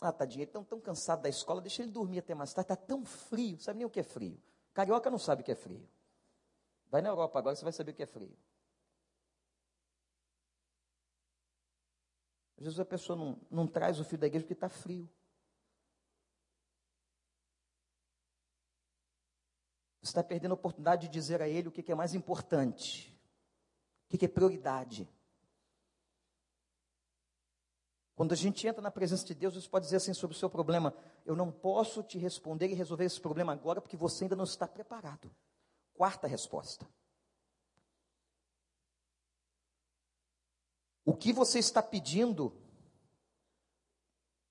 Ah, tadinho, ele está tão cansado da escola, deixa ele dormir até mais tarde, está tão frio, sabe nem o que é frio. Carioca não sabe o que é frio. Vai na Europa agora, você vai saber o que é frio. Às vezes a pessoa não, não traz o filho da igreja porque está frio. Você está perdendo a oportunidade de dizer a ele o que é mais importante, o que é prioridade. Quando a gente entra na presença de Deus, Deus pode dizer assim sobre o seu problema: Eu não posso te responder e resolver esse problema agora porque você ainda não está preparado. Quarta resposta. O que você está pedindo,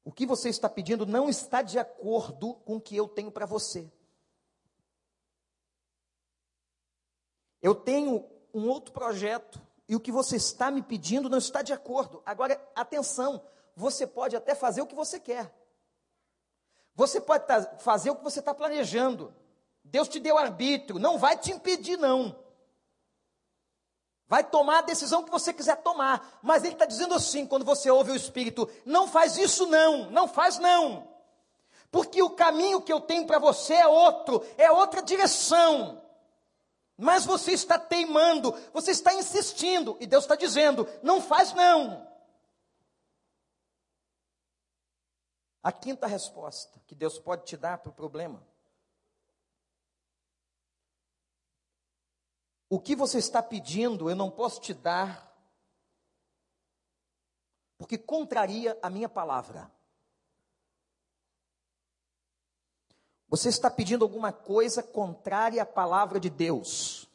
o que você está pedindo não está de acordo com o que eu tenho para você. Eu tenho um outro projeto e o que você está me pedindo não está de acordo. Agora, atenção, você pode até fazer o que você quer. Você pode fazer o que você está planejando. Deus te deu arbítrio, não vai te impedir, não. Vai tomar a decisão que você quiser tomar. Mas ele está dizendo assim, quando você ouve o Espírito: não faz isso, não, não faz, não. Porque o caminho que eu tenho para você é outro, é outra direção. Mas você está teimando, você está insistindo, e Deus está dizendo: não faz, não. A quinta resposta que Deus pode te dar para o problema. O que você está pedindo, eu não posso te dar, porque contraria a minha palavra. Você está pedindo alguma coisa contrária à palavra de Deus.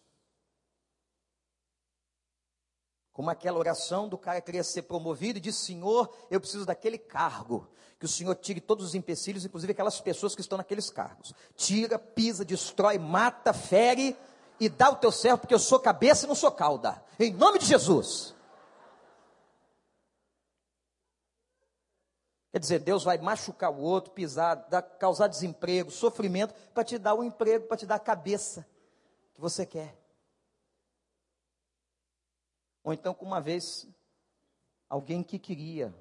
Como aquela oração do cara que queria ser promovido e disse: Senhor, eu preciso daquele cargo. Que o Senhor tire todos os empecilhos, inclusive aquelas pessoas que estão naqueles cargos. Tira, pisa, destrói, mata, fere e dá o teu servo, porque eu sou cabeça e não sou cauda. Em nome de Jesus. Quer dizer, Deus vai machucar o outro, pisar, causar desemprego, sofrimento, para te dar o um emprego, para te dar a cabeça que você quer. Ou então, como uma vez, alguém que queria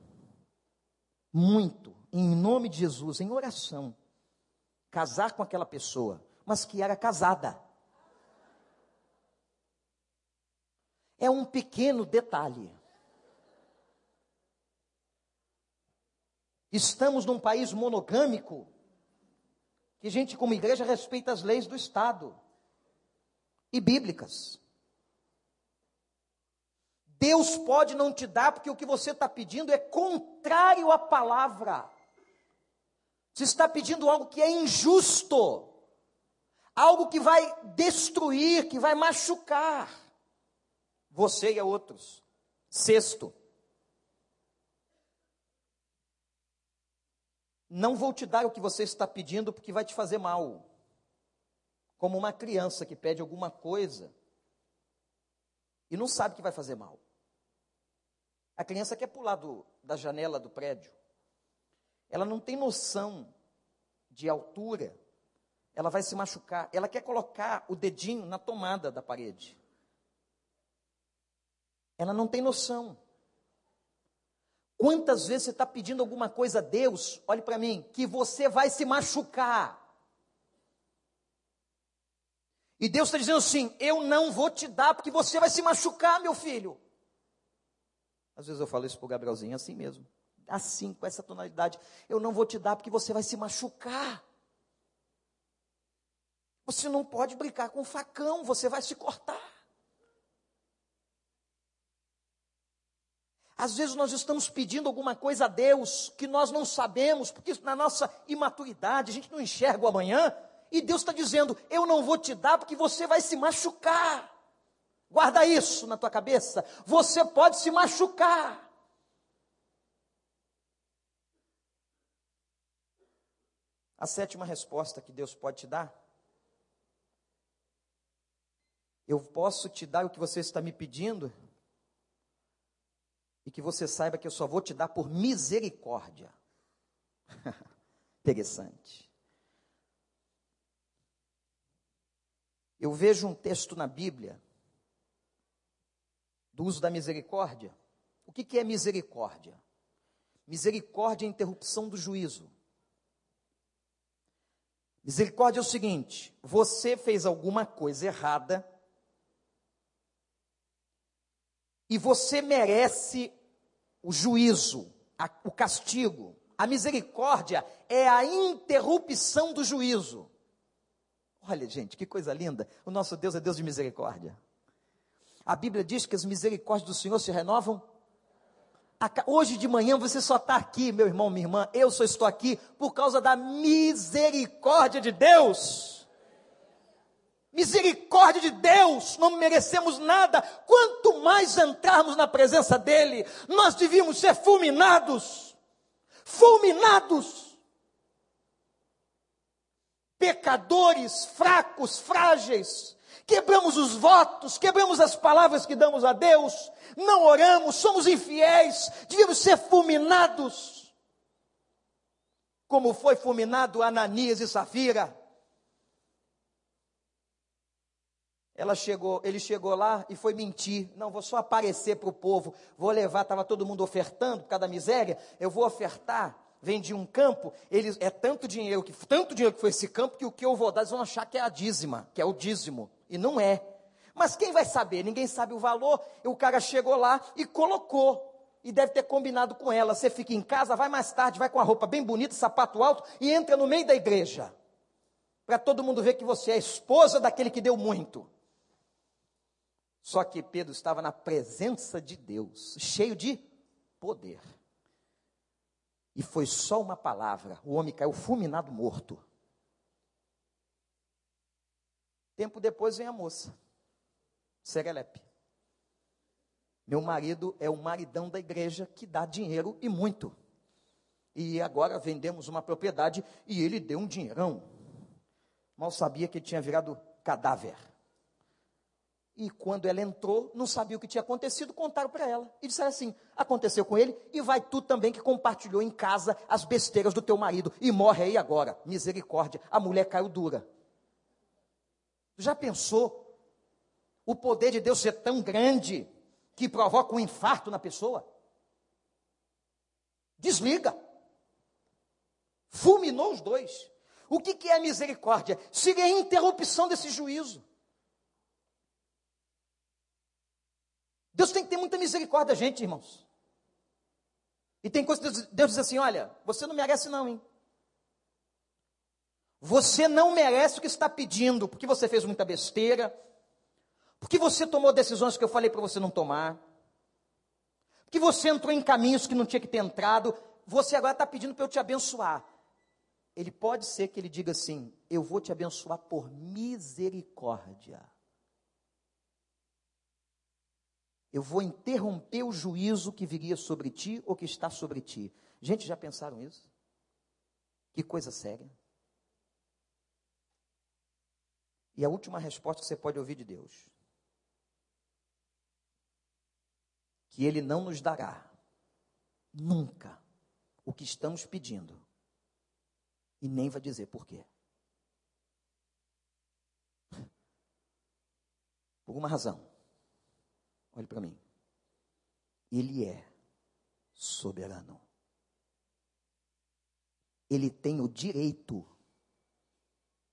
muito, em nome de Jesus, em oração, casar com aquela pessoa, mas que era casada. É um pequeno detalhe. Estamos num país monogâmico, que a gente, como igreja, respeita as leis do Estado e bíblicas. Deus pode não te dar, porque o que você está pedindo é contrário à palavra. Você está pedindo algo que é injusto, algo que vai destruir, que vai machucar você e a outros. Sexto, não vou te dar o que você está pedindo porque vai te fazer mal. Como uma criança que pede alguma coisa e não sabe que vai fazer mal. A criança quer pular do, da janela do prédio. Ela não tem noção de altura. Ela vai se machucar. Ela quer colocar o dedinho na tomada da parede. Ela não tem noção. Quantas vezes você está pedindo alguma coisa a Deus, olhe para mim, que você vai se machucar. E Deus está dizendo assim: eu não vou te dar porque você vai se machucar, meu filho. Às vezes eu falo isso para o Gabrielzinho assim mesmo. Assim, com essa tonalidade. Eu não vou te dar porque você vai se machucar. Você não pode brincar com facão, você vai se cortar. Às vezes nós estamos pedindo alguma coisa a Deus que nós não sabemos, porque na nossa imaturidade a gente não enxerga o amanhã, e Deus está dizendo: Eu não vou te dar porque você vai se machucar. Guarda isso na tua cabeça. Você pode se machucar. A sétima resposta que Deus pode te dar. Eu posso te dar o que você está me pedindo, e que você saiba que eu só vou te dar por misericórdia. [LAUGHS] Interessante. Eu vejo um texto na Bíblia do uso da misericórdia. O que, que é misericórdia? Misericórdia é interrupção do juízo. Misericórdia é o seguinte: você fez alguma coisa errada e você merece o juízo, a, o castigo. A misericórdia é a interrupção do juízo. Olha, gente, que coisa linda. O nosso Deus é Deus de misericórdia. A Bíblia diz que as misericórdias do Senhor se renovam Hoje de manhã você só está aqui, meu irmão, minha irmã. Eu só estou aqui por causa da misericórdia de Deus. Misericórdia de Deus, não merecemos nada. Quanto mais entrarmos na presença dEle, nós devíamos ser fulminados. Fulminados. Pecadores, fracos, frágeis. Quebramos os votos, quebramos as palavras que damos a Deus, não oramos, somos infiéis, devíamos ser fulminados. Como foi fulminado Ananias e Safira. Ela chegou, ele chegou lá e foi mentir. Não, vou só aparecer para o povo. Vou levar, estava todo mundo ofertando por causa da miséria. Eu vou ofertar. Vendi um campo, eles, é tanto dinheiro, que, tanto dinheiro que foi esse campo, que o que eu vou dar, eles vão achar que é a dízima, que é o dízimo. E não é. Mas quem vai saber? Ninguém sabe o valor. E o cara chegou lá e colocou. E deve ter combinado com ela. Você fica em casa, vai mais tarde, vai com a roupa bem bonita, sapato alto e entra no meio da igreja. Para todo mundo ver que você é esposa daquele que deu muito. Só que Pedro estava na presença de Deus, cheio de poder. E foi só uma palavra, o homem caiu fulminado morto. Tempo depois vem a moça. Serelepe. Meu marido é o maridão da igreja que dá dinheiro e muito. E agora vendemos uma propriedade e ele deu um dinheirão. Mal sabia que ele tinha virado cadáver. E quando ela entrou, não sabia o que tinha acontecido, contaram para ela. E disseram assim: aconteceu com ele, e vai tu também que compartilhou em casa as besteiras do teu marido, e morre aí agora. Misericórdia. A mulher caiu dura. Já pensou o poder de Deus ser tão grande que provoca um infarto na pessoa? Desliga. Fulminou os dois. O que, que é misericórdia? Seria a interrupção desse juízo. Deus tem que ter muita misericórdia da gente, irmãos. E tem coisas que Deus, Deus diz assim: olha, você não merece, não, hein? Você não merece o que está pedindo, porque você fez muita besteira, porque você tomou decisões que eu falei para você não tomar. Porque você entrou em caminhos que não tinha que ter entrado. Você agora está pedindo para eu te abençoar. Ele pode ser que ele diga assim: Eu vou te abençoar por misericórdia. Eu vou interromper o juízo que viria sobre ti ou que está sobre ti. Gente, já pensaram isso? Que coisa séria. E a última resposta que você pode ouvir de Deus: que Ele não nos dará nunca o que estamos pedindo e nem vai dizer por quê. Por uma razão. Olhe para mim. Ele é soberano. Ele tem o direito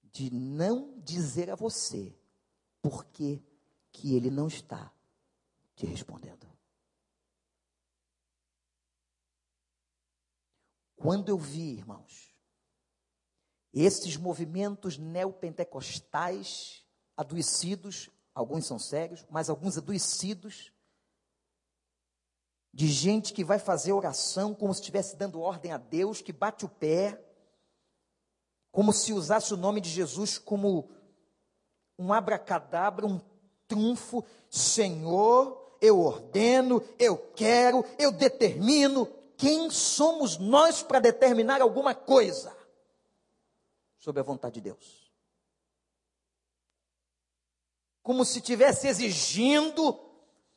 de não dizer a você por que que ele não está te respondendo. Quando eu vi, irmãos, esses movimentos neopentecostais adoecidos, alguns são sérios, mas alguns adoecidos, de gente que vai fazer oração como se estivesse dando ordem a Deus, que bate o pé, como se usasse o nome de Jesus como um abracadabra, um trunfo. Senhor, eu ordeno, eu quero, eu determino, quem somos nós para determinar alguma coisa sobre a vontade de Deus? Como se tivesse exigindo,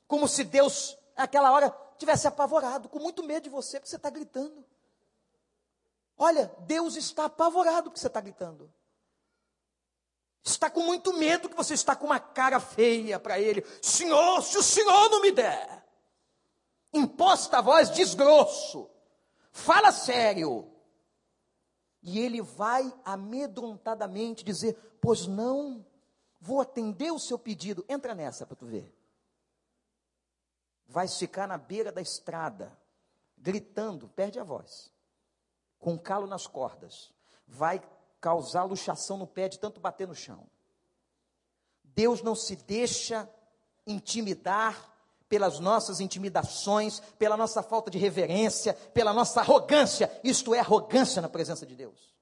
como se Deus, naquela hora, tivesse apavorado, com muito medo de você, porque você está gritando. Olha, Deus está apavorado porque você está gritando. Está com muito medo que você está com uma cara feia para ele. Senhor, se o Senhor não me der imposta a voz, desgrosso, fala sério. E ele vai amedrontadamente dizer: Pois não, vou atender o seu pedido. Entra nessa para tu ver. Vai ficar na beira da estrada, gritando, perde a voz, com calo nas cordas. Vai causar luxação no pé de tanto bater no chão. Deus não se deixa intimidar pelas nossas intimidações, pela nossa falta de reverência, pela nossa arrogância. Isto é arrogância na presença de Deus.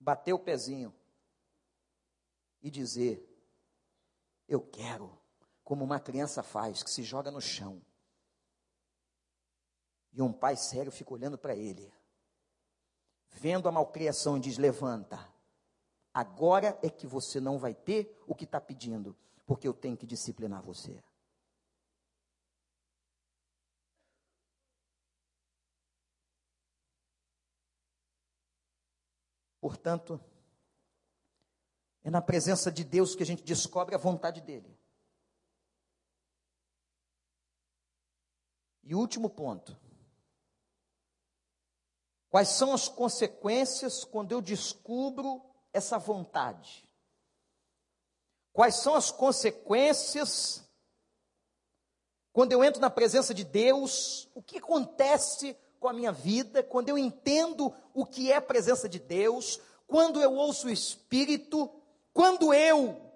Bater o pezinho e dizer: Eu quero, como uma criança faz, que se joga no chão. E um pai sério fica olhando para ele, vendo a malcriação e diz: Levanta Agora é que você não vai ter o que está pedindo, porque eu tenho que disciplinar você. Portanto, é na presença de Deus que a gente descobre a vontade dele. E último ponto. Quais são as consequências quando eu descubro essa vontade? Quais são as consequências quando eu entro na presença de Deus? O que acontece com a minha vida quando eu entendo o que é a presença de Deus? Quando eu ouço o Espírito? Quando eu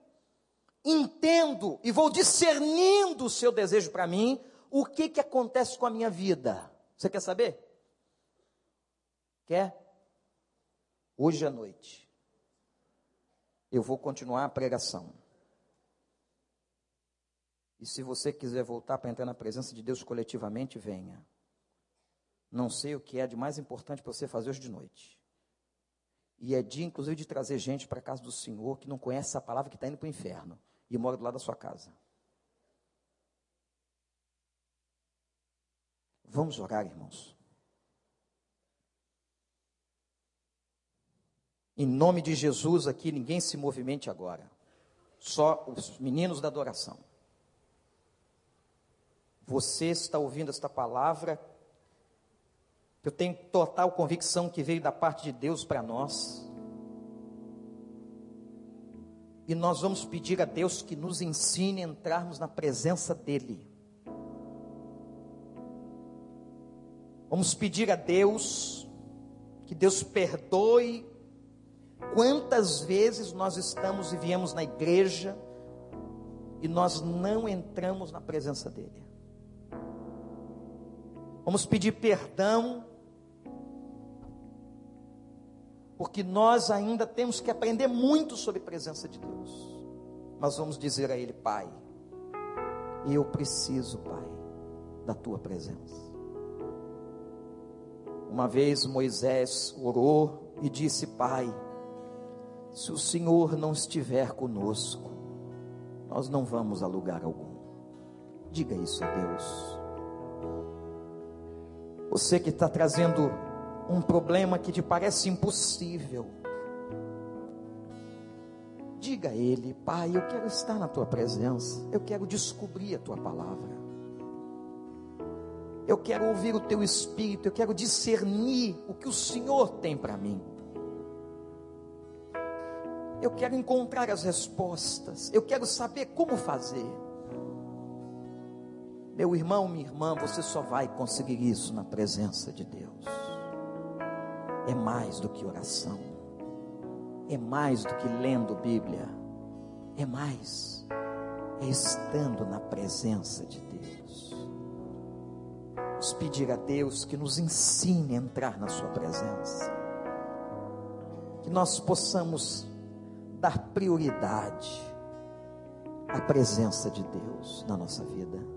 entendo e vou discernindo o seu desejo para mim? O que que acontece com a minha vida? Você quer saber? Quer? Hoje à noite eu vou continuar a pregação. E se você quiser voltar para entrar na presença de Deus coletivamente, venha. Não sei o que é de mais importante para você fazer hoje de noite. E é dia, inclusive, de trazer gente para a casa do Senhor que não conhece essa palavra que está indo para o inferno e mora do lado da sua casa. Vamos orar, irmãos. Em nome de Jesus aqui, ninguém se movimente agora. Só os meninos da adoração. Você está ouvindo esta palavra. Eu tenho total convicção que veio da parte de Deus para nós. E nós vamos pedir a Deus que nos ensine a entrarmos na presença dEle. Vamos pedir a Deus que Deus perdoe Quantas vezes nós estamos e viemos na igreja e nós não entramos na presença dEle? Vamos pedir perdão, porque nós ainda temos que aprender muito sobre a presença de Deus. Mas vamos dizer a Ele, Pai, eu preciso, Pai, da Tua presença. Uma vez Moisés orou e disse: Pai, se o Senhor não estiver conosco, nós não vamos a lugar algum. Diga isso a Deus. Você que está trazendo um problema que te parece impossível, diga a Ele: Pai, eu quero estar na tua presença, eu quero descobrir a tua palavra, eu quero ouvir o teu espírito, eu quero discernir o que o Senhor tem para mim. Eu quero encontrar as respostas. Eu quero saber como fazer. Meu irmão, minha irmã, você só vai conseguir isso na presença de Deus. É mais do que oração. É mais do que lendo Bíblia. É mais. É estando na presença de Deus. Vamos pedir a Deus que nos ensine a entrar na Sua presença. Que nós possamos dar prioridade à presença de Deus na nossa vida.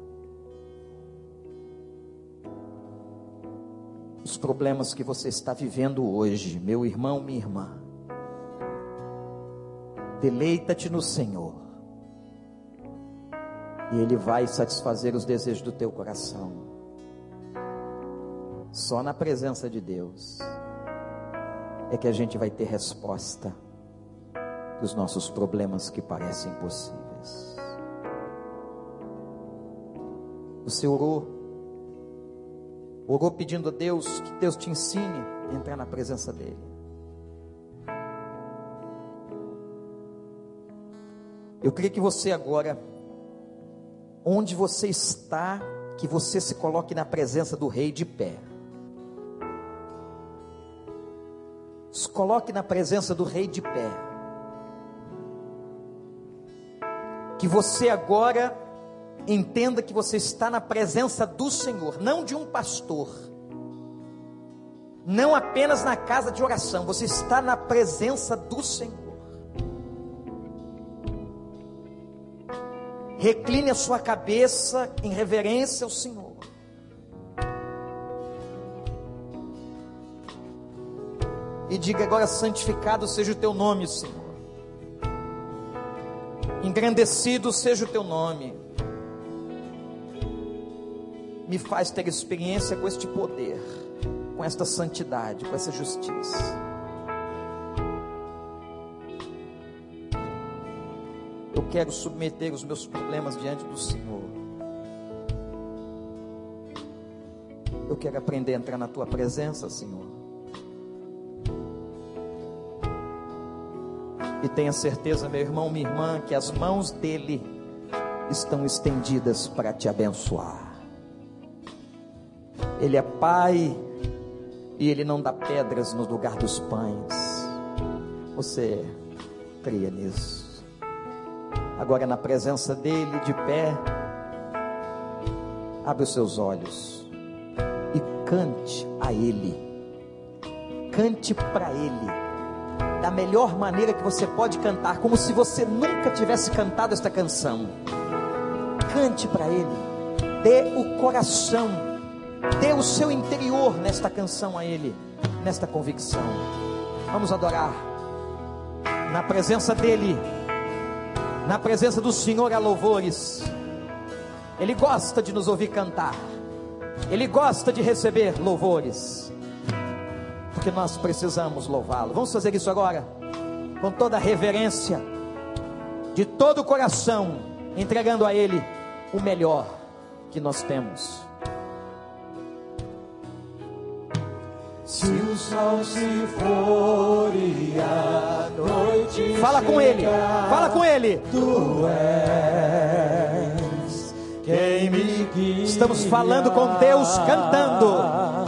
Os problemas que você está vivendo hoje, meu irmão, minha irmã, deleita-te no Senhor, e Ele vai satisfazer os desejos do teu coração. Só na presença de Deus é que a gente vai ter resposta dos nossos problemas que parecem impossíveis. Você orou, orou pedindo a Deus que Deus te ensine a entrar na presença dEle. Eu queria que você agora, onde você está, que você se coloque na presença do Rei de pé. Se coloque na presença do Rei de pé. que você agora entenda que você está na presença do Senhor, não de um pastor. Não apenas na casa de oração, você está na presença do Senhor. Recline a sua cabeça em reverência ao Senhor. E diga agora: santificado seja o teu nome, Senhor. Engrandecido seja o teu nome. Me faz ter experiência com este poder, com esta santidade, com essa justiça. Eu quero submeter os meus problemas diante do Senhor. Eu quero aprender a entrar na tua presença, Senhor. E tenha certeza, meu irmão, minha irmã, que as mãos dele estão estendidas para te abençoar. Ele é Pai e ele não dá pedras no lugar dos pães. Você creia nisso agora na presença dele, de pé, abre os seus olhos e cante a ele, cante para ele, da melhor maneira que você pode cantar, como se você nunca tivesse cantado esta canção. Cante para ele, dê o coração, dê o seu interior nesta canção a ele, nesta convicção. Vamos adorar na presença dele na presença do Senhor há louvores. Ele gosta de nos ouvir cantar. Ele gosta de receber louvores. Porque nós precisamos louvá-lo. Vamos fazer isso agora? Com toda reverência, de todo o coração, entregando a Ele o melhor que nós temos.
Se o sol se for e a noite
Fala com ele, fala com ele.
Tu és quem me guia.
Estamos falando com Deus cantando.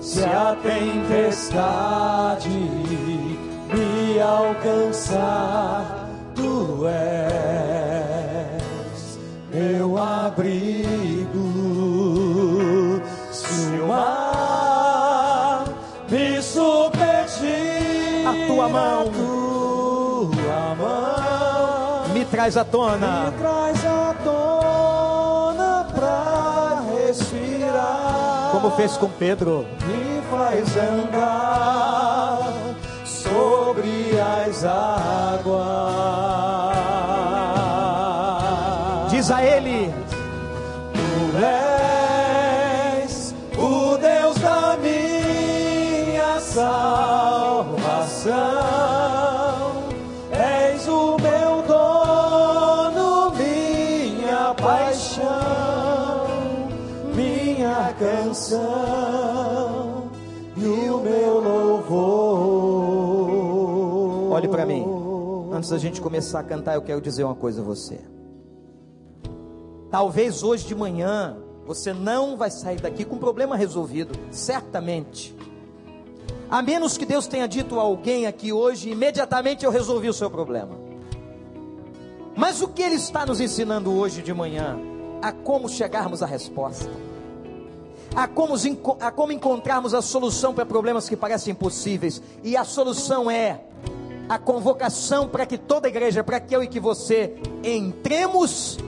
Se a tempestade me alcançar, tu és meu abrigo.
Tua mão.
tua mão
Me traz à tona.
me traz à tona pra respirar.
Como fez com Pedro.
me faz andar sobre as águas.
Diz a ele: Antes da gente começar a cantar, eu quero dizer uma coisa a você. Talvez hoje de manhã você não vai sair daqui com problema resolvido, certamente. A menos que Deus tenha dito a alguém aqui hoje, imediatamente eu resolvi o seu problema. Mas o que Ele está nos ensinando hoje de manhã? A como chegarmos à resposta, a como, a como encontrarmos a solução para problemas que parecem impossíveis, e a solução é a convocação para que toda a igreja, para que eu e que você entremos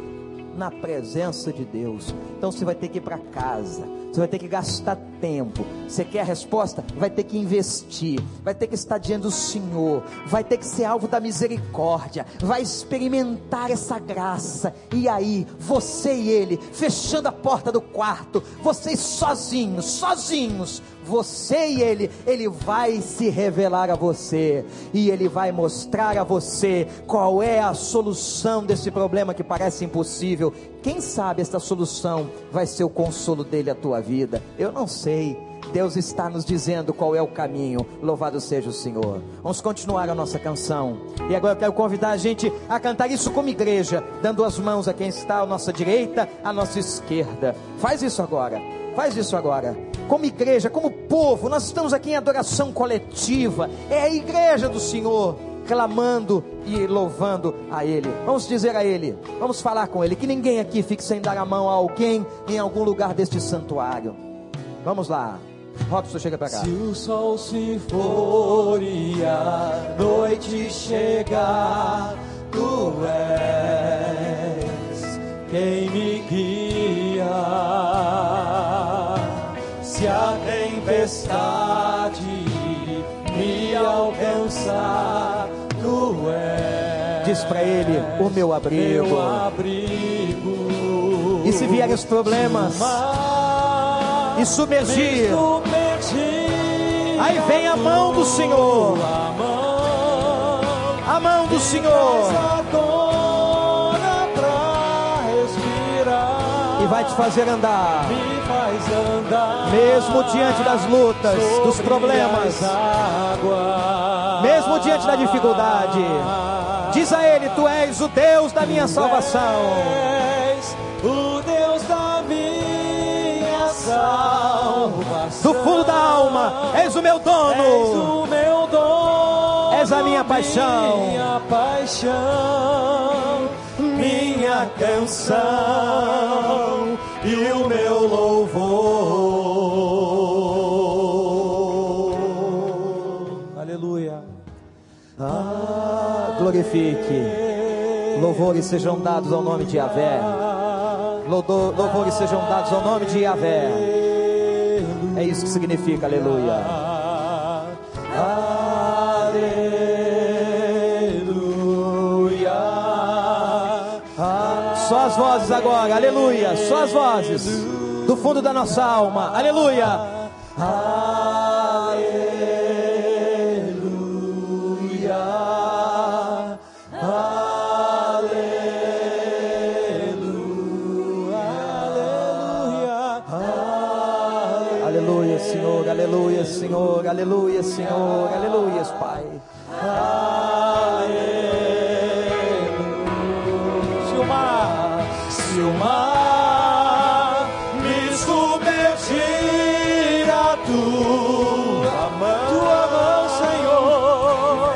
na presença de Deus. Então você vai ter que ir para casa, você vai ter que gastar tempo. Você quer a resposta? Vai ter que investir, vai ter que estar diante do Senhor, vai ter que ser alvo da misericórdia, vai experimentar essa graça. E aí, você e ele, fechando a porta do quarto, vocês sozinhos, sozinhos, você e ele, ele vai se revelar a você e ele vai mostrar a você qual é a solução desse problema que parece impossível. Quem sabe esta solução vai ser o consolo dele à tua vida? Eu não sei. Deus está nos dizendo qual é o caminho. Louvado seja o Senhor. Vamos continuar a nossa canção. E agora eu quero convidar a gente a cantar isso como igreja, dando as mãos a quem está à nossa direita, à nossa esquerda. Faz isso agora. Faz isso agora. Como igreja, como povo, nós estamos aqui em adoração coletiva. É a igreja do Senhor clamando e louvando a Ele. Vamos dizer a Ele, vamos falar com Ele, que ninguém aqui fique sem dar a mão a alguém em algum lugar deste santuário. Vamos lá. Robson, chega para cá.
Se o sol se for e a noite chegar, tu és quem me guia. Se a tempestade me alcançar, tu és
Diz para Ele, o meu abrigo.
meu abrigo.
E se vierem os problemas?
Mar
e submergir,
me submergir,
aí vem a mão do Senhor,
a mão
a mão do Senhor, e vai te fazer andar mesmo diante das lutas, dos problemas, mesmo diante da dificuldade. Diz a Ele: Tu és o Deus da minha salvação.
És o Deus da minha salvação.
Do fundo da alma, és o meu
És
dono.
o meu dono,
És a minha paixão.
minha paixão, minha canção e o meu louvor. Aleluia.
Glorifique. Louvores sejam dados ao nome de. Lodo- Louvores sejam dados ao nome de Yahvé. É isso que significa. Aleluia. Só as vozes agora, aleluia. Só as vozes do fundo da nossa alma, aleluia.
Aleluia. Aleluia. Aleluia.
Aleluia, Senhor, aleluia, Senhor, aleluia, Senhor, aleluia, Pai.
Tua mão, tua mão, Senhor,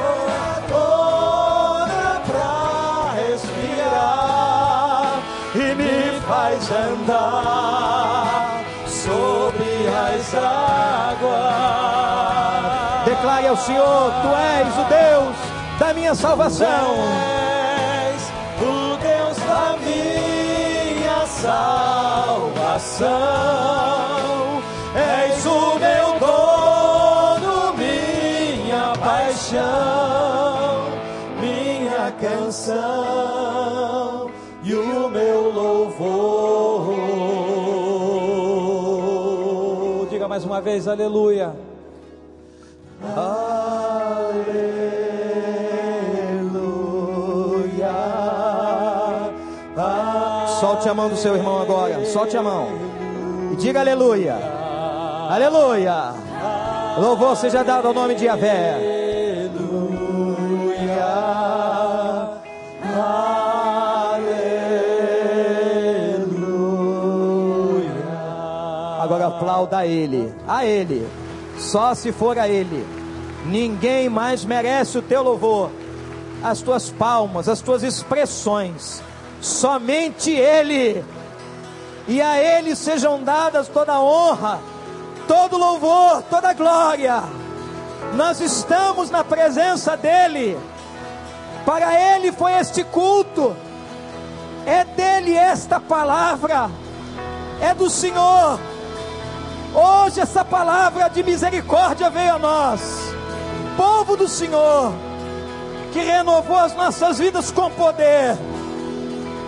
toda pra respirar e me faz andar sobre as águas.
Declare ao Senhor: Tu és o Deus da minha salvação.
És o Deus da minha salvação. Vez, aleluia. Aleluia.
Solte a mão do seu irmão agora, solte a mão. E diga aleluia. Aleluia. Louvor seja dado ao nome de Yahvé. A Ele, a Ele, só se for a Ele. Ninguém mais merece o teu louvor, as tuas palmas, as tuas expressões. Somente Ele. E a Ele sejam dadas toda honra, todo louvor, toda glória. Nós estamos na presença dEle. Para Ele foi este culto. É dele esta palavra. É do Senhor. Hoje essa palavra de misericórdia veio a nós, povo do Senhor, que renovou as nossas vidas com poder,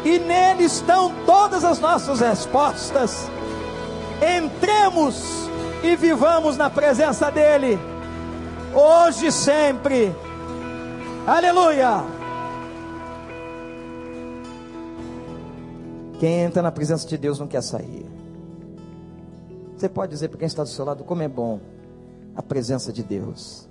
e nele estão todas as nossas respostas. Entremos e vivamos na presença dEle, hoje e sempre. Aleluia! Quem entra na presença de Deus não quer sair. Você pode dizer para quem está do seu lado como é bom a presença de Deus.